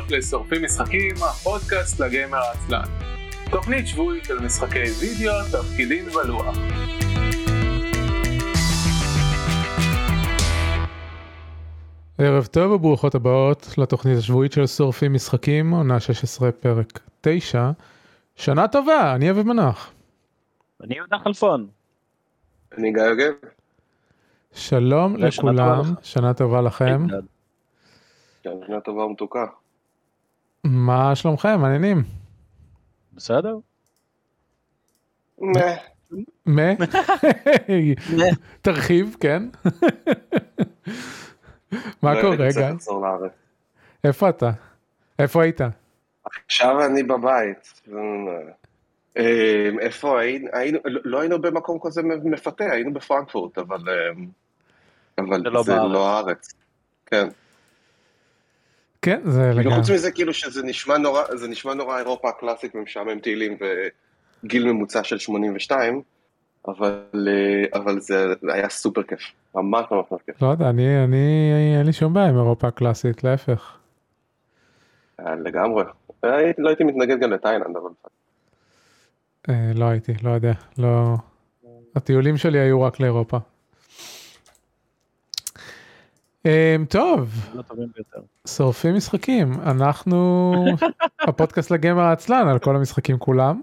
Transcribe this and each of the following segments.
הבאות לשורפים משחקים, הפודקאסט לגיימר העצלן. תוכנית שבועית של משחקי וידאו, תפקידים ולוח. ערב טוב וברוכות הבאות לתוכנית השבועית של שורפים משחקים, עונה 16 פרק 9. שנה טובה, אני אביב מנח. אני יהודה חלפון. אני גיא יוגב. שלום לכולם, שנה טובה לכם. שנה טובה ומתוקה. מה שלומכם, מעניינים? בסדר. מה? מה? תרחיב, כן. מה לא, קורה, לארץ. איפה אתה? איפה היית? עכשיו אני בבית. אה, איפה היינו? לא היינו במקום כזה מפתה, היינו בפרנקפורט, אבל אה, אבל זה לא. לא הארץ. כן. כן, זה כאילו, לגמרי. חוץ מזה כאילו שזה נשמע נורא, זה נשמע נורא אירופה הקלאסית ומשעמם טילים וגיל ממוצע של 82, אבל אה, אבל זה היה סופר כיף. ממש ממש ממש כיף. לא יודע, אני, אני, אין לי שום בעיה עם אירופה הקלאסית, להפך. אה, לגמרי. אה, לא הייתי מתנגד גם לתאילנד, אבל... לא הייתי, לא יודע, לא... הטיולים שלי היו רק לאירופה. אה, טוב, לא. שורפים משחקים, אנחנו הפודקאסט לגמר העצלן על כל המשחקים כולם.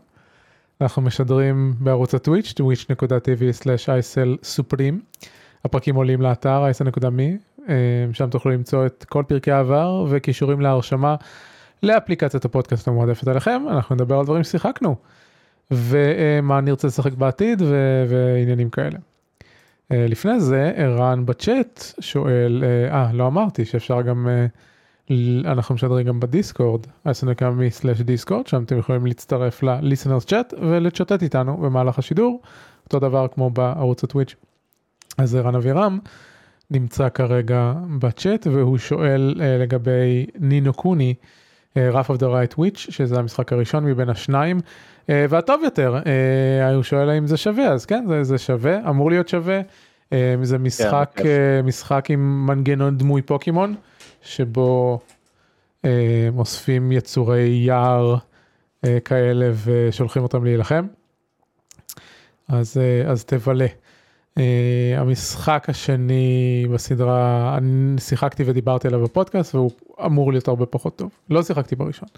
אנחנו משדרים בערוץ הטוויץ', twitch.tv/isl הפרקים עולים לאתר isl.me, אה, שם תוכלו למצוא את כל פרקי העבר וקישורים להרשמה לאפליקציית הפודקאסט המועדפת עליכם, אנחנו נדבר על דברים ששיחקנו ומה נרצה לשחק בעתיד ו- ועניינים כאלה. אה, לפני זה ערן בצ'אט שואל, אה, אה, לא אמרתי שאפשר גם, אה, אנחנו משדרים גם בדיסקורד, isl.me/דיסקורד, שם אתם יכולים להצטרף ל-listeners chat ולצ'טט איתנו במהלך השידור, אותו דבר כמו בערוץ הטוויץ'. אז ערן אבירם נמצא כרגע בצ'אט והוא שואל לגבי נינו קוני, rough of the right witch, שזה המשחק הראשון מבין השניים, אה, והטוב יותר, אה, הוא שואל האם זה שווה, אז כן, זה, זה שווה, אמור להיות שווה. אה, זה משחק, בכיף. אה, משחק עם מנגנון דמוי פוקימון, שבו אה, אוספים יצורי יער אה, כאלה ושולחים אותם להילחם. אז, אה, אז תבלה. Uh, המשחק השני בסדרה, אני שיחקתי ודיברתי עליו בפודקאסט והוא אמור להיות הרבה פחות טוב. לא שיחקתי בראשון.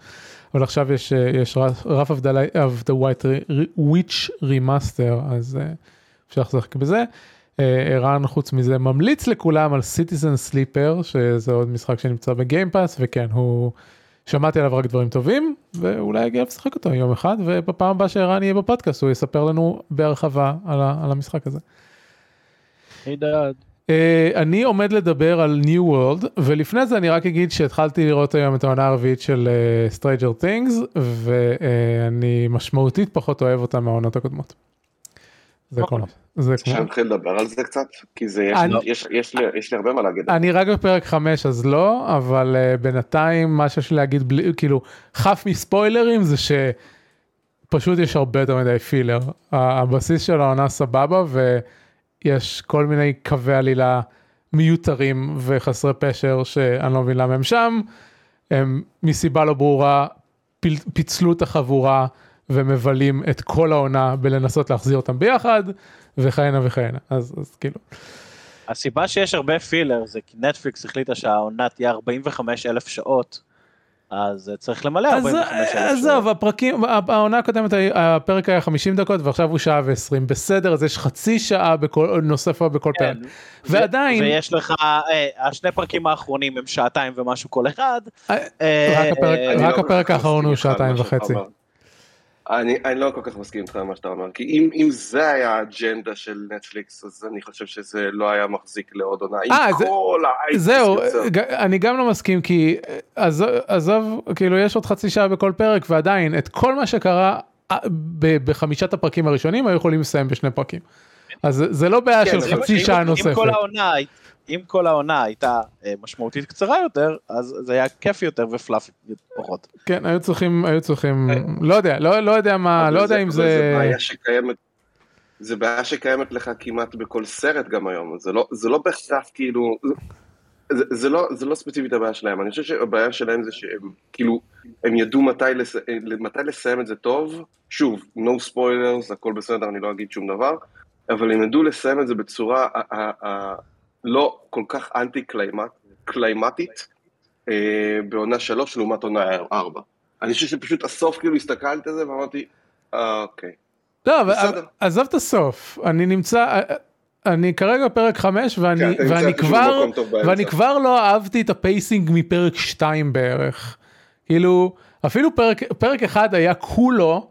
אבל עכשיו יש, אה, יש Wrath of the, White Witch remaster, אז uh, אפשר לשחק בזה. ערן חוץ מזה ממליץ לכולם על Citizen Sleeper, שזה עוד משחק שנמצא ב Game Pass, וכן, הוא... שמעתי עליו רק דברים טובים, ואולי אגיע לשחק אותו יום אחד, ובפעם הבאה שערן יהיה בפודקאסט הוא יספר לנו בהרחבה על, ה- על המשחק הזה. Uh, אני עומד לדבר על New World ולפני זה אני רק אגיד שהתחלתי לראות היום את העונה הרביעית של uh, Stranger Things ואני משמעותית פחות אוהב אותה מהעונות הקודמות. זה כל זה כמו... אפשר להתחיל לדבר על זה קצת? כי זה, יש, אני- יש, יש, לי, יש לי הרבה מה להגיד. אני רק בפרק 5 אז לא אבל uh, בינתיים מה שיש לי להגיד בלי כאילו חף מספוילרים זה שפשוט יש הרבה יותר מדי פילר הבסיס של העונה סבבה ויש כל מיני קווי עלילה מיותרים וחסרי פשר שאני לא מבין למה הם שם. הם מסיבה לא ברורה פיל, פיצלו את החבורה ומבלים את כל העונה בלנסות להחזיר אותם ביחד וכהנה וכהנה. אז, אז כאילו. הסיבה שיש הרבה פילר זה כי נטפליקס החליטה שהעונה תהיה 45 אלף שעות. אז אה, צריך למלא אז 45 אלף. עזוב, הפרקים, העונה הקודמת, הפרק היה 50 דקות ועכשיו הוא שעה ו-20, בסדר, אז יש חצי שעה בכל, נוספה בכל פרק. כן. ועדיין- ויש לך, אה, השני פרקים האחרונים הם שעתיים ומשהו כל אחד. אה, אה, רק הפרק- אה, אני רק לא הפרק האחרון הוא שעתיים וחצי. אומר. אני, אני לא כל כך מסכים איתך על מה שאתה אומר, כי אם, אם זה היה האג'נדה של נטפליקס, אז אני חושב שזה לא היה מחזיק לעוד עונה. עם אה, זה- כל האייטס זהו. ג- אני גם לא מסכים כי אה, עזוב, עזוב, כאילו יש עוד חצי שעה בכל פרק ועדיין את כל מה שקרה אה, ב- בחמישת הפרקים הראשונים היו יכולים לסיים בשני פרקים. אז זה- לא בעיה כן, של חצי אם- שעה אם נוספת. כל העונה, אם כל העונה הייתה אה, משמעותית קצרה יותר, אז זה היה כיף יותר ופלאפי פחות. כן, היו צריכים, היו צריכים, לא יודע, לא לא יודע מה, לא יודע אם אבל זה... בעיה שקיימת, זה בעיה שקיימת לך כמעט בכל סרט גם היום, זה לא, זה לא בהכרח כאילו, זה, זה, לא, זה לא ספציפית הבעיה שלהם, אני חושב שהבעיה שלהם זה שהם כאילו, הם ידעו מתי, לס, מתי לסיים את זה טוב, שוב, no spoilers, הכל בסדר, אני לא אגיד שום דבר, אבל הם ידעו לסיים את זה בצורה לא כל כך אנטי קליימטית אה, בעונה שלוש לעומת עונה ארבע. אני חושב שפשוט הסוף כאילו הסתכלתי על זה ואמרתי, אה, אוקיי. לא, אבל עזוב את הסוף, אני נמצא, אני כרגע פרק 5 ואני, כן, ואני כבר, ואני כבר לא אהבתי את ה pacing מפרק 2 בערך. כאילו, אפילו פרק, פרק 1 היה כולו,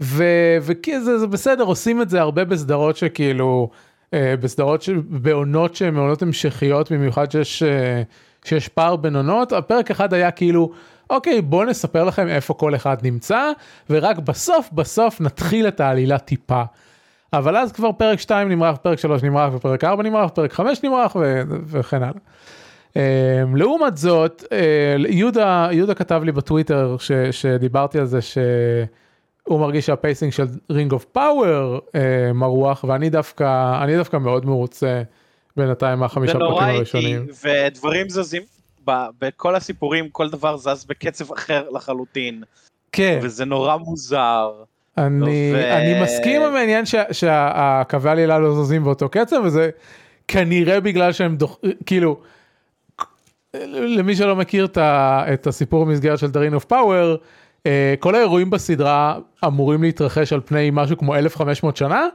וזה בסדר, עושים את זה הרבה בסדרות שכאילו, אה, בסדרות, ש, בעונות שהן עונות המשכיות, במיוחד שיש, אה, שיש פער בין עונות, הפרק 1 היה כאילו, אוקיי, בואו נספר לכם איפה כל אחד נמצא, ורק בסוף בסוף נתחיל את העלילה טיפה. אבל אז כבר פרק 2 נמרח, פרק 3 נמרח, ופרק 4 נמרח, פרק 5 נמרח ו- וכן הלאה. Um, לעומת זאת, יהודה, יהודה כתב לי בטוויטר ש, שדיברתי על זה שהוא מרגיש שה pacing של Ring of Power מרוח, ואני דווקא, אני דווקא מאוד מרוצה בינתיים מהחמישה פרקים הראשונים. זה נורא איטי, ודברים זזים, בכל הסיפורים כל דבר זז בקצב אחר לחלוטין. כן. וזה נורא מוזר. אני, ו... אני מסכים עם העניין שהקווי עלילה לא זזים באותו קצב וזה כנראה בגלל שהם דוח... כאילו למי שלא מכיר את הסיפור במסגרת של דרין אוף פאוור כל האירועים בסדרה אמורים להתרחש על פני משהו כמו 1500 שנה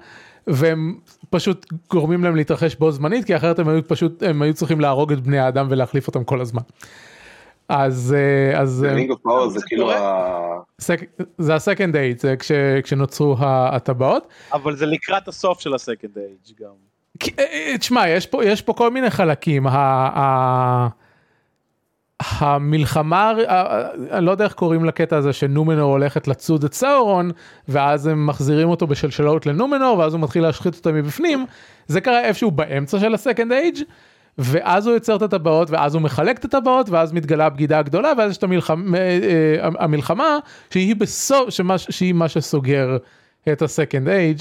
והם פשוט גורמים להם להתרחש בו זמנית כי אחרת הם היו פשוט הם היו צריכים להרוג את בני האדם ולהחליף אותם כל הזמן. אז אה, אז פאוור זה כאילו זה הסקנד אייג' זה כשנוצרו הטבעות אבל זה לקראת הסוף של הסקנד אייג' גם. אה, אה, תשמע יש פה יש פה כל מיני חלקים המלחמה אני לא יודע איך קוראים לקטע הזה שנומנור הולכת לצוד את סאורון ואז הם מחזירים אותו בשלשלות לנומנור ואז הוא מתחיל להשחית אותה מבפנים זה קרה איפשהו באמצע של הסקנד אייג' ואז הוא יוצר את הטבעות ואז הוא מחלק את הטבעות ואז מתגלה הבגידה הגדולה ואז יש את המלחמה, אה, אה, המלחמה שהיא בסוף, שמה, שהיא מה שסוגר את הסקנד אייג'.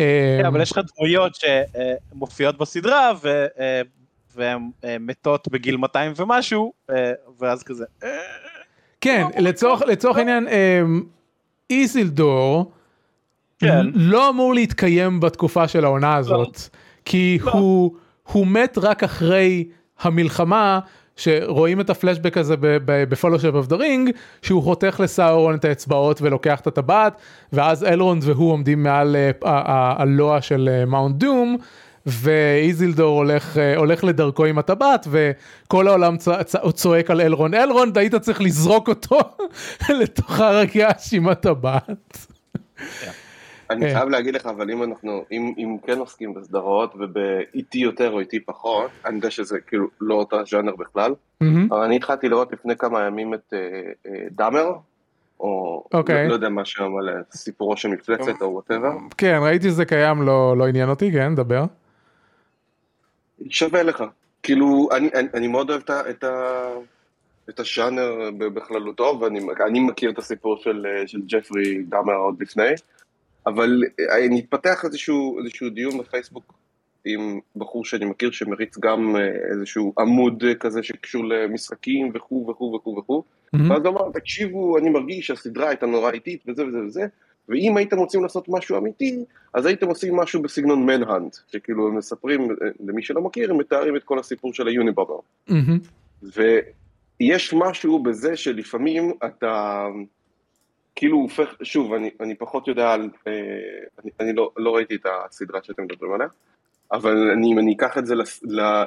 אה, כן, אבל יש לך דמויות שמופיעות בסדרה ו... והן מתות בגיל 200 ומשהו ואז כזה. כן לצורך לצורך העניין איסילדור כן. לא אמור להתקיים בתקופה של העונה הזאת לא. כי לא. הוא. הוא מת רק אחרי המלחמה שרואים את הפלשבק הזה ב Fellowship of the Ring שהוא חותך לסאורון את האצבעות ולוקח את הטבעת ואז אלרונד והוא עומדים מעל אה, הלוע של Mount אה, Doom ואיזילדור הולך, אה, הולך לדרכו עם הטבעת וכל העולם צ, צ, צועק על אלרונד אלרונד היית צריך לזרוק אותו לתוך הרקיעה עם הטבעת. אני כן. חייב להגיד לך, אבל אם אנחנו, אם, אם כן עוסקים בסדרות ובאיטי יותר או איטי פחות, אני יודע שזה כאילו לא אותה ז'אנר בכלל, אבל אני התחלתי לראות לפני כמה ימים את uh, uh, Dahmer, או okay. אוקיי. לא, לא יודע מה שם על סיפורו של מפלצת או whatever. כן, ראיתי שזה קיים, לא, לא עניין אותי, כן, דבר. שווה לך. כאילו, אני, אני, אני מאוד אוהב את, ה, את השאנר בכללותו, ואני מכיר את הסיפור של, של ג'פרי דאמר עוד לפני. אבל אה, נתפתח איזשהו, איזשהו דיון בפייסבוק עם בחור שאני מכיר שמריץ גם אה, איזשהו עמוד כזה שקשור למשחקים וכו' וכו' וכו' וכו', mm-hmm. ואז הוא אמר, תקשיבו, אני מרגיש שהסדרה הייתה נורא איטית וזה וזה וזה, ואם הייתם רוצים לעשות משהו אמיתי, אז הייתם עושים משהו בסגנון מנהאנט, שכאילו הם מספרים, אה, למי שלא מכיר, הם מתארים את כל הסיפור של היוניבובר. Mm-hmm. ויש משהו בזה שלפעמים אתה... כאילו הופך, שוב, אני, אני פחות יודע על, אה, אני, אני לא, לא ראיתי את הסדרה שאתם מדברים עליה, אבל אני, אם אני אקח את זה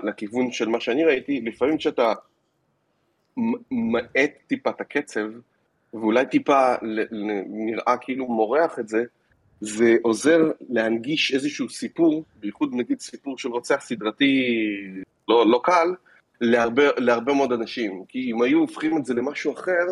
לכיוון של מה שאני ראיתי, לפעמים כשאתה מאט טיפה את הקצב, ואולי טיפה נראה כאילו מורח את זה, זה עוזר להנגיש איזשהו סיפור, בייחוד נגיד סיפור של רוצח סדרתי לא, לא קל, להרבה, להרבה מאוד אנשים. כי אם היו הופכים את זה למשהו אחר,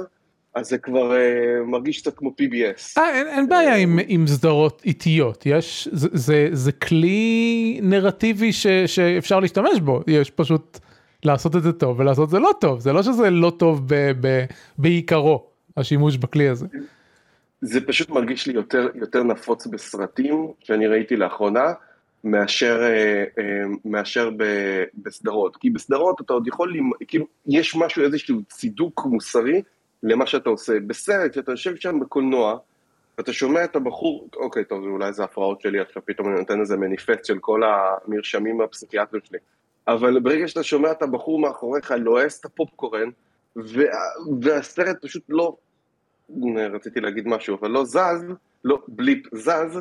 אז זה כבר uh, מרגיש קצת כמו PBS. אה, אין, אין בעיה עם, עם סדרות איטיות, יש, זה, זה, זה כלי נרטיבי ש, שאפשר להשתמש בו, יש פשוט לעשות את זה טוב ולעשות את זה לא טוב, זה לא שזה לא טוב ב, ב, בעיקרו, השימוש בכלי הזה. זה פשוט מרגיש לי יותר, יותר נפוץ בסרטים שאני ראיתי לאחרונה, מאשר, אה, אה, מאשר ב, בסדרות. כי בסדרות אתה עוד יכול, כאילו, יש משהו, איזשהו צידוק מוסרי למה שאתה עושה. בסרט, כשאתה יושב שם בקולנוע, ואתה שומע את הבחור, אוקיי, טוב, אולי זה הפרעות שלי עכשיו, פתאום אני נותן איזה מניפסט של כל המרשמים הפסיכיאטריים שלי. אבל ברגע שאתה שומע את הבחור מאחוריך לועס את הפופקורן, וה, והסרט פשוט לא, רציתי להגיד משהו, אבל לא זז, לא בליפ זז,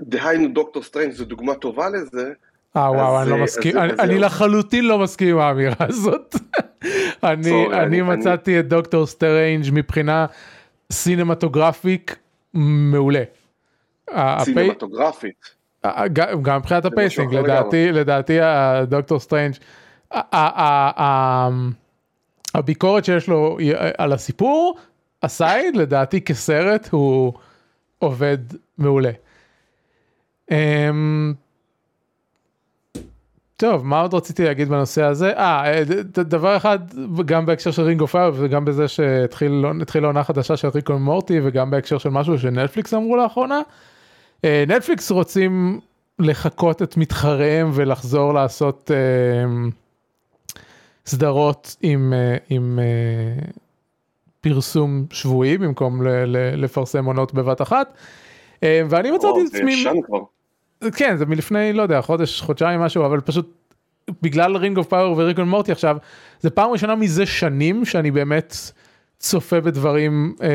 דהיינו דוקטור סטרנג' זו דוגמה טובה לזה. אה וואו, אני לא מסכים, אני לחלוטין לא מסכים עם האמירה הזאת. אני מצאתי את דוקטור סטרנג' מבחינה cinematographic מעולה. סינמטוגרפית. גם מבחינת ה pacing, לדעתי, לדעתי הדוקטור סטרנג', הביקורת שיש לו על הסיפור, הסייד, לדעתי כסרט הוא עובד מעולה. אמ, טוב, מה עוד רציתי להגיד בנושא הזה? אה, דבר אחד, גם בהקשר של רינגו פייר וגם בזה שהתחילה עונה חדשה של ריקון מורטי וגם בהקשר של משהו שנטפליקס אמרו לאחרונה. אה, נטפליקס רוצים לחקות את מתחריהם ולחזור לעשות אה, סדרות עם, אה, עם אה, פרסום שבועי במקום ל, ל, לפרסם עונות בבת אחת. אה, ואני מצאתי את עצמי... כן זה מלפני לא יודע חודש חודשיים משהו אבל פשוט בגלל Ring of Power ו Rick and Morty עכשיו זה פעם ראשונה מזה שנים שאני באמת צופה בדברים אה,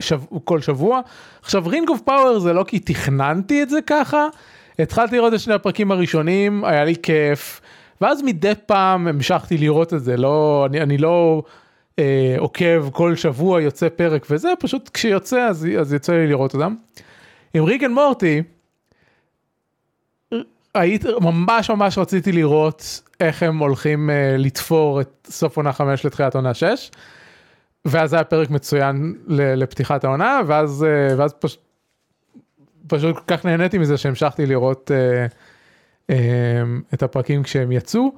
שב, כל שבוע עכשיו Ring of Power זה לא כי תכננתי את זה ככה התחלתי לראות את שני הפרקים הראשונים היה לי כיף ואז מדי פעם המשכתי לראות את זה לא אני, אני לא אה, עוקב כל שבוע יוצא פרק וזה פשוט כשיוצא אז, אז יוצא לי לראות אותם. עם ריק אנד מורטי, היית, ממש ממש רציתי לראות איך הם הולכים uh, לתפור את סוף עונה 5 לתחילת עונה 6. ואז היה פרק מצוין לפתיחת העונה ואז uh, ואז פשוט פשוט כל כך נהניתי מזה שהמשכתי לראות uh, uh, את הפרקים כשהם יצאו.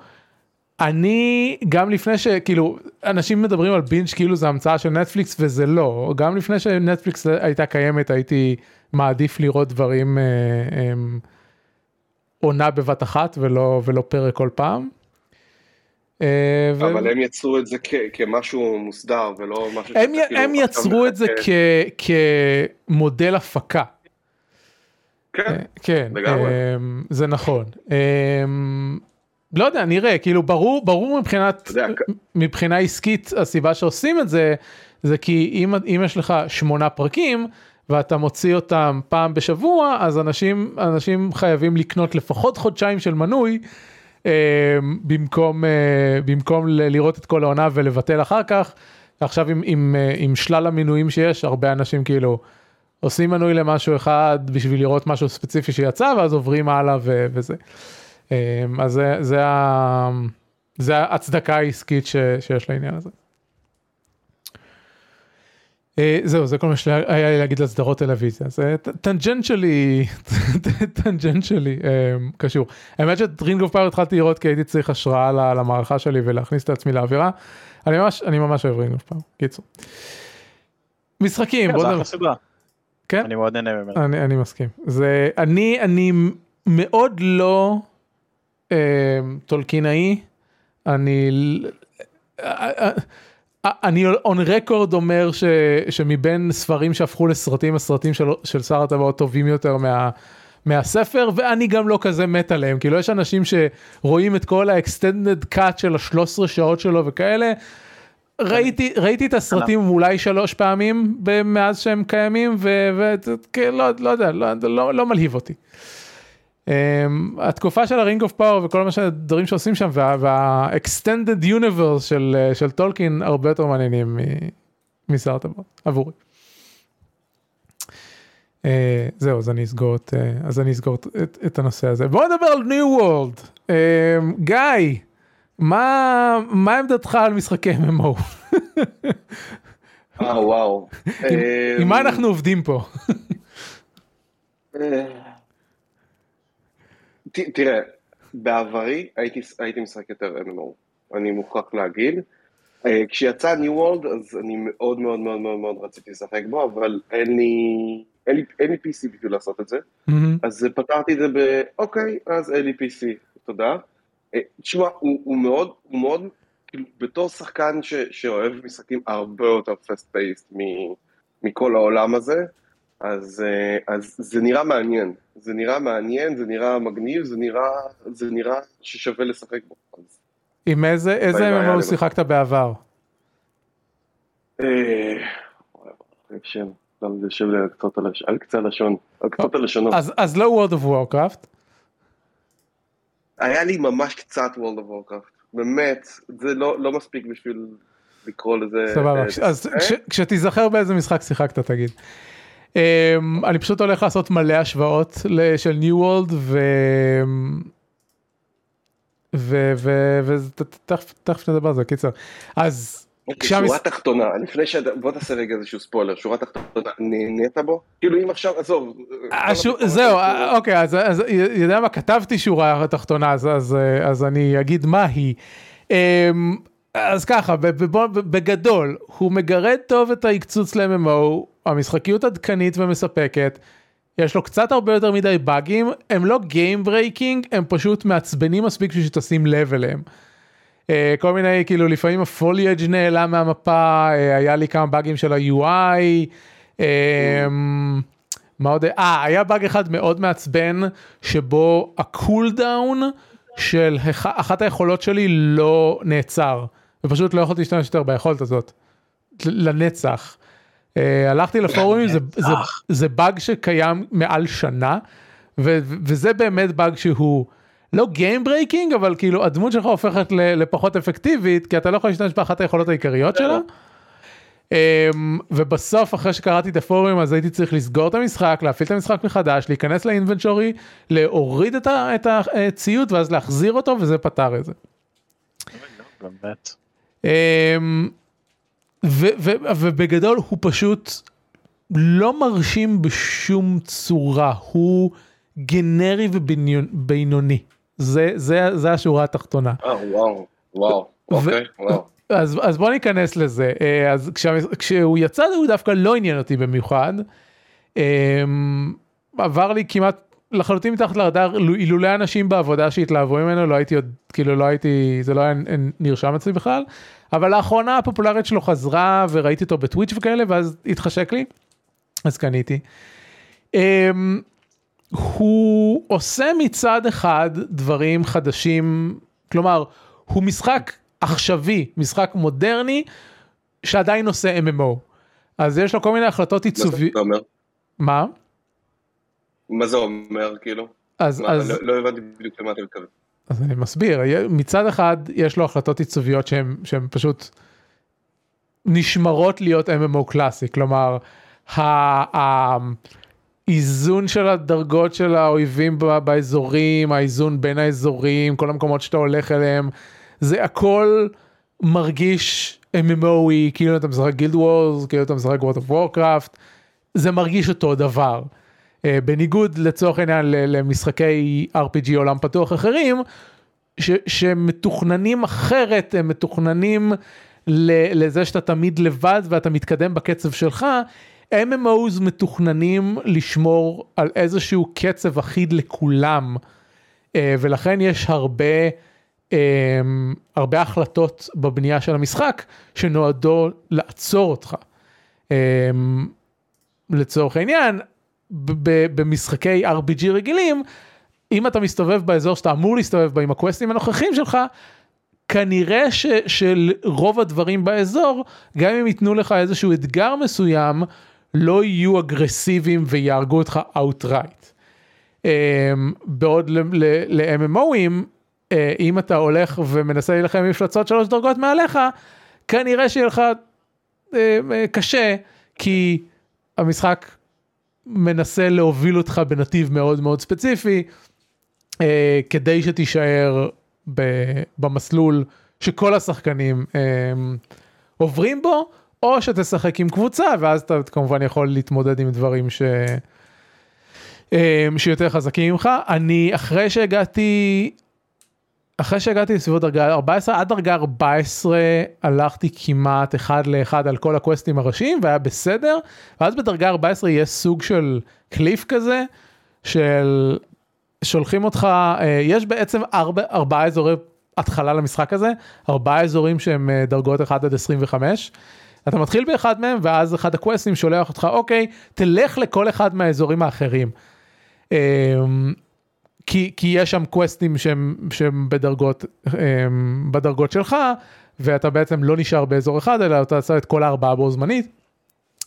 אני גם לפני שכאילו אנשים מדברים על בינג' כאילו זה המצאה של נטפליקס וזה לא גם לפני שנטפליקס הייתה קיימת הייתי מעדיף לראות דברים אה, אה, עונה בבת אחת ולא ולא פרק כל פעם. אה, אבל. הם יצרו את זה כ- כמשהו מוסדר ולא משהו הם, הם יצרו את זה כ- כמודל הפקה. כן, אה, כן לגמרי. אה, זה נכון. לא יודע נראה כאילו ברור ברור מבחינת מבחינה עסקית הסיבה שעושים את זה זה כי אם, אם יש לך שמונה פרקים ואתה מוציא אותם פעם בשבוע אז אנשים אנשים חייבים לקנות לפחות חודשיים של מנוי אה, במקום אה, במקום לראות את כל העונה ולבטל אחר כך. עכשיו עם, עם, אה, עם שלל המינויים שיש הרבה אנשים כאילו עושים מנוי למשהו אחד בשביל לראות משהו ספציפי שיצא ואז עוברים הלאה ו, וזה. אה, אז זה, זה, ה, זה ההצדקה העסקית ש, שיש לעניין הזה. אה, זהו זה כל מה שהיה לי להגיד לסדרות טלוויזיה זה tangentially tangentially אה, קשור. האמת שאת Ring of Power התחלתי לראות כי הייתי צריך השראה למערכה שלי ולהכניס את עצמי לאווירה. אני ממש אני ממש אוהב Ring of Power קיצור. משחקים. כן, כן? אני מאוד נהנה ממנו. אני, מסכים. זה אני אני מאוד לא טולקינאי. אני אני on record אומר ש, שמבין ספרים שהפכו לסרטים הסרטים של, של שר הטבעות טובים יותר מה, מהספר ואני גם לא כזה מת עליהם כאילו יש אנשים שרואים את כל ה extended cut של השלוש עשרה שעות שלו וכאלה. ראיתי ראיתי את הסרטים אולי שלוש פעמים מאז שהם קיימים ולא לא יודע לא, לא, לא מלהיב אותי. Um, התקופה של ה Ring of Power וכל מה שהדברים שעושים שם וה-extended universe של, של טולקין הרבה יותר מעניינים משר הטבעות עבורי. Uh, זהו אז אני אסגור את uh, אז אני אסגור את, את הנושא הזה בוא נדבר על New World uh, גיא מה מה עמדתך על משחקי MMO. אה וואו. עם, עם מה אנחנו עובדים פה. תראה, בעברי הייתי, הייתי משחק יותר MMO, אני מוכרח להגיד. אה, כשיצא ניו וורלד, אז אני מאוד מאוד מאוד מאוד מאוד רציתי לשחק בו, אבל אין לי, אין לי, אין לי PC בשביל לעשות את זה. Mm-hmm. אז פתרתי את זה ב... אוקיי, אז אין לי PC, תודה. אה, תשמע, הוא, הוא מאוד, הוא מאוד, כאילו, בתור שחקן ש, שאוהב משחקים הרבה יותר פסט פייסט מכל העולם הזה, אז, אה, אז זה נראה מעניין. זה נראה מעניין, זה נראה מגניב, זה נראה, זה נראה ששווה לשחק בו. אז... עם איזה, איזה MMO שיחקת בעבר? שם, זה יושב לי על קצה הלשון, על קצות הלשונות. אז לא World of Warcraft. היה לי ממש קצת World of Warcraft, באמת, זה לא, לא מספיק בשביל לקרוא לזה... סבבה, אז כשתיזכר באיזה משחק שיחקת תגיד. אני פשוט הולך לעשות מלא השוואות של ניו וולד ותכף נדבר על זה קיצר. אז אוקיי, שורה תחתונה לפני ש... בוא תעשה רגע איזשהו ספוילר שורה תחתונה נהנית בו? כאילו אם עכשיו עזוב זהו אוקיי אז יודע מה? כתבתי שורה תחתונה אז אני אגיד מה היא. אז ככה בגדול הוא מגרד טוב את ההקצוץ ל-MMO המשחקיות עדכנית ומספקת. יש לו קצת הרבה יותר מדי באגים הם לא Game Breaking הם פשוט מעצבנים מספיק בשביל שתשים לב אליהם. Uh, כל מיני כאילו לפעמים ה foliage נעלם מהמפה uh, היה לי כמה באגים של ה-UI. Uh, מה עוד? אה היה באג אחד מאוד מעצבן שבו ה cooldown של אחת היכולות שלי לא נעצר ופשוט לא יכולתי להשתמש יותר ביכולת הזאת לנצח. Uh, הלכתי לפורומים זה, זה, זה באג שקיים מעל שנה ו, וזה באמת באג שהוא לא Game Breaking אבל כאילו הדמות שלך הופכת לפחות אפקטיבית כי אתה לא יכול להשתמש באחת היכולות העיקריות שלה. Um, ובסוף אחרי שקראתי את הפורומים אז הייתי צריך לסגור את המשחק להפעיל את המשחק מחדש להיכנס לאינבנטורי להוריד את, ה, את הציוד ואז להחזיר אותו וזה פתר את זה. ובגדול הוא פשוט לא מרשים בשום צורה, הוא גנרי ובינוני. זה, זה, זה השורה התחתונה. אה, וואו, וואו, אוקיי, וואו. אז, אז בוא ניכנס לזה. אה, אז כשה, כשהוא יצא הוא דווקא לא עניין אותי במיוחד. אמ, עבר לי כמעט לחלוטין מתחת לרדאר אילולא אנשים בעבודה שהתלהבו ממנו לא הייתי עוד כאילו לא הייתי זה לא היה נרשם אצלי בכלל אבל לאחרונה הפופולרית שלו חזרה וראיתי אותו בטוויץ' וכאלה ואז התחשק לי אז קניתי. Um, הוא עושה מצד אחד דברים חדשים כלומר הוא משחק עכשווי משחק מודרני שעדיין עושה MMO אז יש לו כל מיני החלטות עיצובי. מה? מה זה אומר כאילו? אז, מה, אז... לא, לא הבנתי בדיוק למה אתה מתכוון. אז אני מסביר, מצד אחד יש לו החלטות עיצוביות שהן פשוט נשמרות להיות MMO קלאסי, כלומר האיזון של הדרגות של האויבים באזורים, האיזון בין האזורים, כל המקומות שאתה הולך אליהם, זה הכל מרגיש MMOי, כאילו אתה משחק גילד וורס, כאילו אתה משחק World of Warcraft, זה מרגיש אותו דבר. אה, בניגוד לצורך העניין למשחקי RPG עולם פתוח אחרים ש, שמתוכננים אחרת הם מתוכננים לזה שאתה תמיד לבד ואתה מתקדם בקצב שלך. MMOs מתוכננים לשמור על איזשהו קצב אחיד לכולם אה, ולכן יש הרבה אה, הרבה החלטות בבנייה של המשחק שנועדו לעצור אותך. לצורך העניין במשחקי RPG רגילים, אם אתה מסתובב באזור שאתה אמור להסתובב בה עם הקווסטים הנוכחים שלך, כנראה ש, שרוב הדברים באזור, גם אם ייתנו לך איזשהו אתגר מסוים, לא יהיו אגרסיביים ויהרגו אותך outright. Um, בעוד ל-MMOים, uh, אם אתה הולך ומנסה להילחם עם מפלצות שלוש דרגות מעליך, כנראה שיהיה לך uh, קשה, כי המשחק מנסה להוביל אותך בנתיב מאוד מאוד ספציפי, אה, כדי שתישאר ב, במסלול שכל השחקנים אה, עוברים בו, או שתשחק עם קבוצה, ואז אתה כמובן יכול להתמודד עם דברים ש... אה, שיותר חזקים ממך. אני אחרי שהגעתי, אחרי שהגעתי לסביבות דרגה 14 עד דרגה 14 הלכתי כמעט אחד לאחד על כל הקווסטים הראשיים והיה בסדר ואז בדרגה 14 יש סוג של קליף כזה של שולחים אותך אה, יש בעצם ארבע, ארבעה אזורי התחלה למשחק הזה ארבעה אזורים שהם אה, דרגות 1 עד 25. אתה מתחיל באחד מהם ואז אחד הקווסטים שולח אותך אוקיי תלך לכל אחד מהאזורים האחרים. אמ, כי, כי יש שם קווסטים שהם, שהם בדרגות, הם, בדרגות שלך, ואתה בעצם לא נשאר באזור אחד, אלא אתה עושה את כל הארבעה בו זמנית.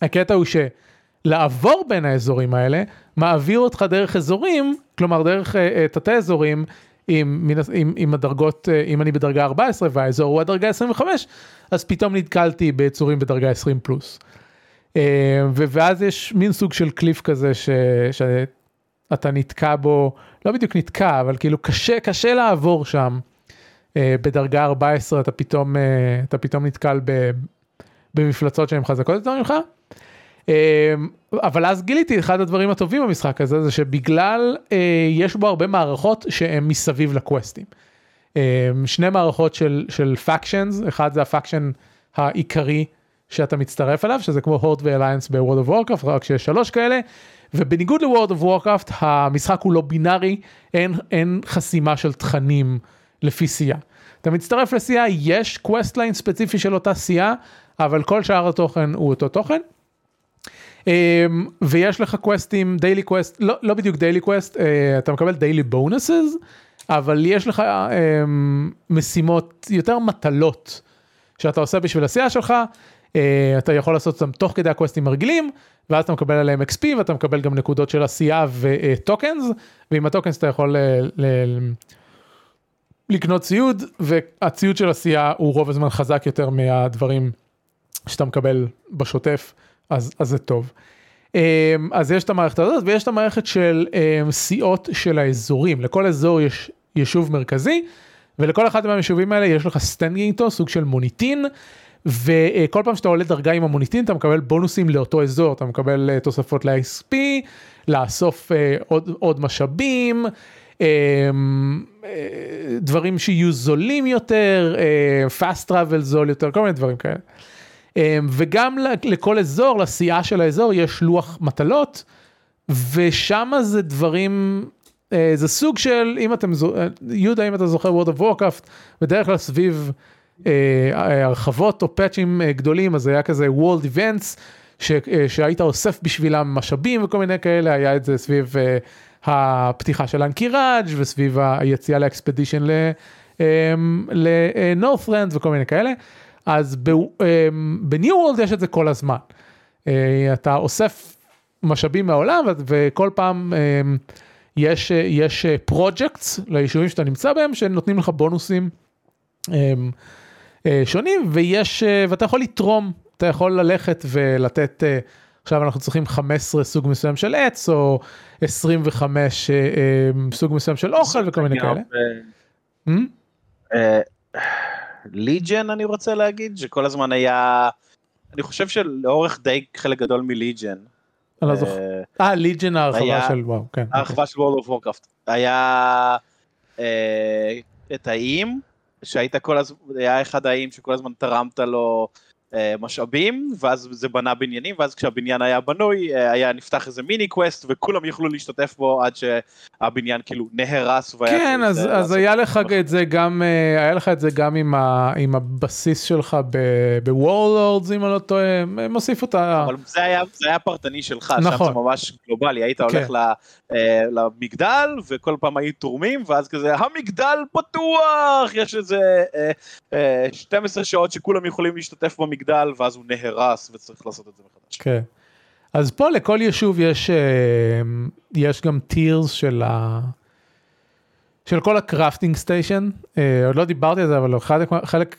הקטע הוא שלעבור בין האזורים האלה, מעביר אותך דרך אזורים, כלומר דרך uh, תתי אזורים, עם, עם, עם הדרגות, uh, אם אני בדרגה 14 והאזור הוא הדרגה 25, אז פתאום נתקלתי ביצורים בדרגה 20 פלוס. Uh, ואז יש מין סוג של קליף כזה ש, שאתה נתקע בו. לא בדיוק נתקע, אבל כאילו קשה, קשה לעבור שם. אה, בדרגה 14 אתה פתאום, אה, אתה פתאום נתקל ב, במפלצות שהן חזקות יותר ממך. אה, אבל אז גיליתי אחד הדברים הטובים במשחק הזה זה שבגלל יש בו הרבה מערכות שהן מסביב לקווסטים. שני מערכות של, של factions, אחד זה ה faction העיקרי שאתה מצטרף אליו שזה כמו Horde ו Alliance ב World of Warcraft רק שיש שלוש כאלה ובניגוד ל World of Warcraft המשחק הוא לא בינארי, אין, אין חסימה של תכנים לפי סיעה. אתה מצטרף לסיעה, יש quest line ספציפי של אותה סיעה, אבל כל שאר התוכן הוא אותו תוכן. Um, ויש לך קווסטים, daily quest, לא, לא בדיוק daily quest, uh, אתה מקבל daily bonuses, אבל יש לך um, משימות, יותר מטלות שאתה עושה בשביל הסיעה שלך, uh, אתה יכול לעשות אותם תוך כדי הקווסטים הרגילים, ואז אתה מקבל עליהם XP ואתה מקבל גם נקודות של עשייה וטוקנס, ועם הטוקנס אתה יכול ל- ל- לקנות ציוד, והציוד של עשייה הוא רוב הזמן חזק יותר מהדברים שאתה מקבל בשוטף, אז, אז זה טוב. אמ, אז יש את המערכת הזאת ויש את המערכת של אמ, סיעות של האזורים, לכל אזור יש יישוב מרכזי, ולכל אחד מהיישובים האלה יש לך standing איתו, סוג של מוניטין. וכל פעם שאתה עולה דרגה עם המוניטין אתה מקבל בונוסים לאותו אזור, אתה מקבל uh, תוספות ל-XP, לאסוף uh, עוד, עוד משאבים, uh, דברים שיהיו זולים יותר, fast travel זול יותר, כל מיני דברים כאלה. וגם לכל אזור, לסיעה של האזור יש לוח מטלות, ושם זה דברים, זה סוג של, אם אתם, יהודה אם אתה זוכר World of Warcraft, בדרך כלל סביב אה, הרחבות או פאצ'ים אה, גדולים אז היה כזה World Events ש, אה, שהיית אוסף בשבילם משאבים וכל מיני כאלה היה את זה סביב הפתיחה של אנקיראג' וסביב היציאה לאקספדישן לנורת'רנד וכל מיני כאלה אז בניו וורלד יש את זה כל הזמן אתה אוסף משאבים מהעולם וכל פעם יש יש פרויקטס ליישובים שאתה נמצא בהם שנותנים לך בונוסים. אה, שונים ויש אה, ואתה יכול לתרום אתה יכול ללכת ולתת אה, עכשיו אנחנו צריכים 15 סוג מסוים של עץ או 25 סוג מסוים של אוכל וכל מיני כאלה. ליג'ן אני רוצה להגיד שכל הזמן היה אני חושב שלאורך די חלק גדול מ Legion. אה Legion ההרחבה של וואו כן. ההרחבה של World of Warcraft היה את האיים שהיית כל הזמן, היה אחד האיים שכל הזמן תרמת לו משאבים, ואז זה בנה בניינים, ואז כשהבניין היה בנוי, אה, היה נפתח איזה מיני quest, וכולם יכלו להשתתף בו עד שהבניין כאילו נהרס. כן, אז, אז היה לך את זה גם, אה, היה לך את זה גם עם, ה, עם הבסיס שלך ב Warlords, אם אני לא טועה, מוסיף אותה. אבל זה היה, זה היה פרטני שלך, נכון. שם זה ממש גלובלי, היית הולך כן. למגדל, וכל פעם היו תורמים, ואז כזה, המגדל פתוח, יש איזה 12 שעות שכולם יכולים להשתתף במגדל. מגדל ואז הוא נהרס וצריך לעשות את זה מחדש. כן. אז פה לכל יישוב יש, אה, יש גם tiers של, ה... של כל ה crafting station, אה, עוד לא דיברתי על זה אבל חלק, חלק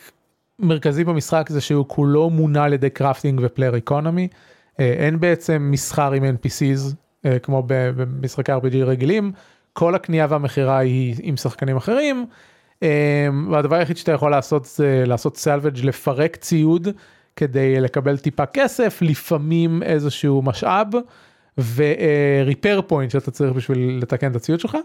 מרכזי במשחק זה שהוא כולו מונע על ידי crafting ו player economy, אין בעצם מסחר עם NPCs כמו במשחקי RPG רגילים, כל הקנייה והמכירה היא עם שחקנים אחרים. אמ, והדבר היחיד שאתה יכול לעשות זה לעשות salvage לפרק ציוד כדי לקבל טיפה כסף, לפעמים איזשהו משאב ו repair point שאתה צריך בשביל לתקן את הציוד שלך.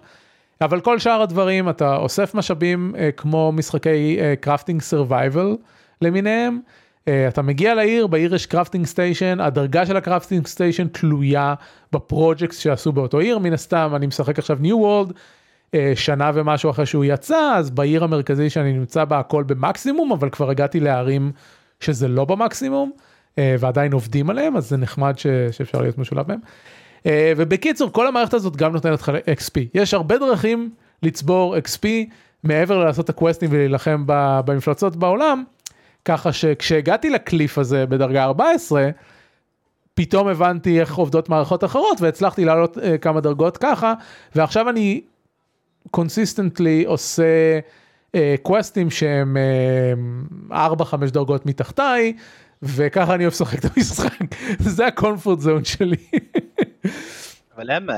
אבל כל שאר הדברים אתה אוסף משאבים אה, כמו משחקי crafting survival למיניהם. אה, אתה מגיע לעיר, בעיר יש crafting station, הדרגה של ה crafting station תלויה ב projects שעשו באותו עיר, מן הסתם אני משחק עכשיו New World, שנה ומשהו אחרי שהוא יצא, אז בעיר המרכזי שאני נמצא בה הכל במקסימום, אבל כבר הגעתי לערים שזה לא במקסימום, אה, ועדיין עובדים עליהם, אז זה נחמד ש, שאפשר להיות משולב בהם. אה, ובקיצור, כל המערכת הזאת גם נותנת לך XP. יש הרבה דרכים לצבור XP מעבר ללעשות את הקווסטים ולהילחם במפלצות בעולם, ככה שכשהגעתי לקליף הזה בדרגה 14, פתאום הבנתי איך עובדות מערכות אחרות והצלחתי לעלות uh, כמה דרגות ככה ועכשיו אני consistently עושה קווסטים uh, שהם uh, 4-5 דרגות מתחתיי וככה אני אוהב לשחק את המשחק זה הקומפורט זון שלי. אבל למה?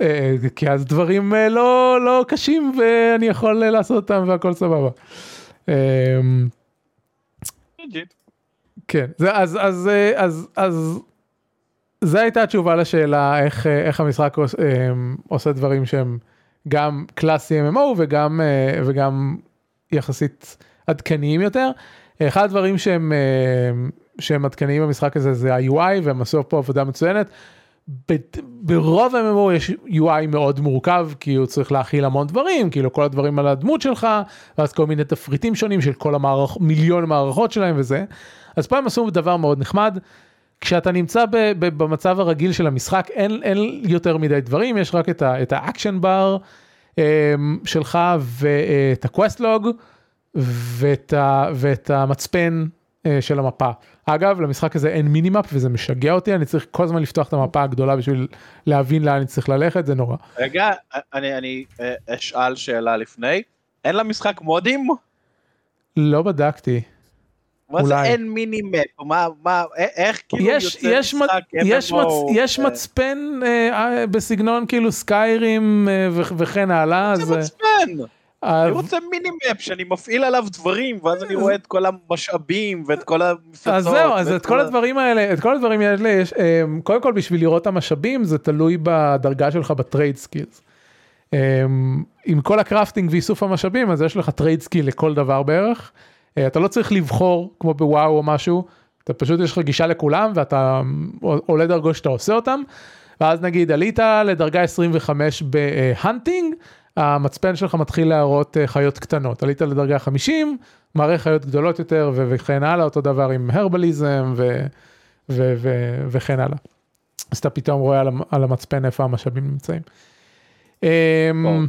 אה, כי אז דברים אה, לא לא קשים ואני יכול לעשות אותם והכל סבבה. אמ, כן זה אז אז אה, אז אז זה הייתה התשובה לשאלה איך איך המשחק עושה דברים שהם גם קלאסי MMO וגם וגם יחסית עדכניים יותר. אחד הדברים שהם שהם עדכניים במשחק הזה זה ה-UI והם עשו פה עבודה מצוינת. ברוב ה-MMO יש UI מאוד מורכב כי הוא צריך להכיל המון דברים כאילו כל הדברים על הדמות שלך ואז כל מיני תפריטים שונים של כל המערכ... מיליון מערכות שלהם וזה. אז פה הם עשו דבר מאוד נחמד. כשאתה נמצא ב- ב- במצב הרגיל של המשחק אין, אין יותר מדי דברים יש רק את ה action bar אמ, שלך ואת ה quest log ואת, ה- ואת המצפן אה, של המפה. אגב למשחק הזה אין minimap וזה משגע אותי אני צריך כל הזמן לפתוח את המפה הגדולה בשביל להבין לאן אני צריך ללכת זה נורא. רגע אני אני אה, אשאל שאלה לפני אין למשחק mod ים? לא בדקתי. מה זה אין minimap? מה, מה, איך כאילו יש, יוצא יש משחק יש, מצ, יש אה. מצפן אה, בסגנון כאילו Skyrim אה, וכן הלאה. זה מצפן. אני רוצה minimap שאני מפעיל עליו דברים ואז אני רואה את כל המשאבים ואת כל המפלצות. אז זהו אז את כל הדברים האלה את כל הדברים האלה יש קודם כל בשביל לראות את המשאבים זה תלוי בדרגה שלך ב trade skills. עם כל ה crafting ואיסוף המשאבים אז יש לך trade skill לכל דבר בערך. אה, אתה לא צריך לבחור כמו בוואו או משהו אתה פשוט יש לך גישה לכולם ואתה עולה דרגות שאתה עושה אותם. ואז נגיד עלית לדרגה 25 בהנטינג. המצפן שלך מתחיל להראות אה, חיות קטנות, עלית לדרגה 50, מראה חיות גדולות יותר וכן הלאה, אותו דבר עם הרבליזם ו- ו- ו- וכן הלאה. אז אתה פתאום רואה על המצפן איפה המשאבים נמצאים. אמ,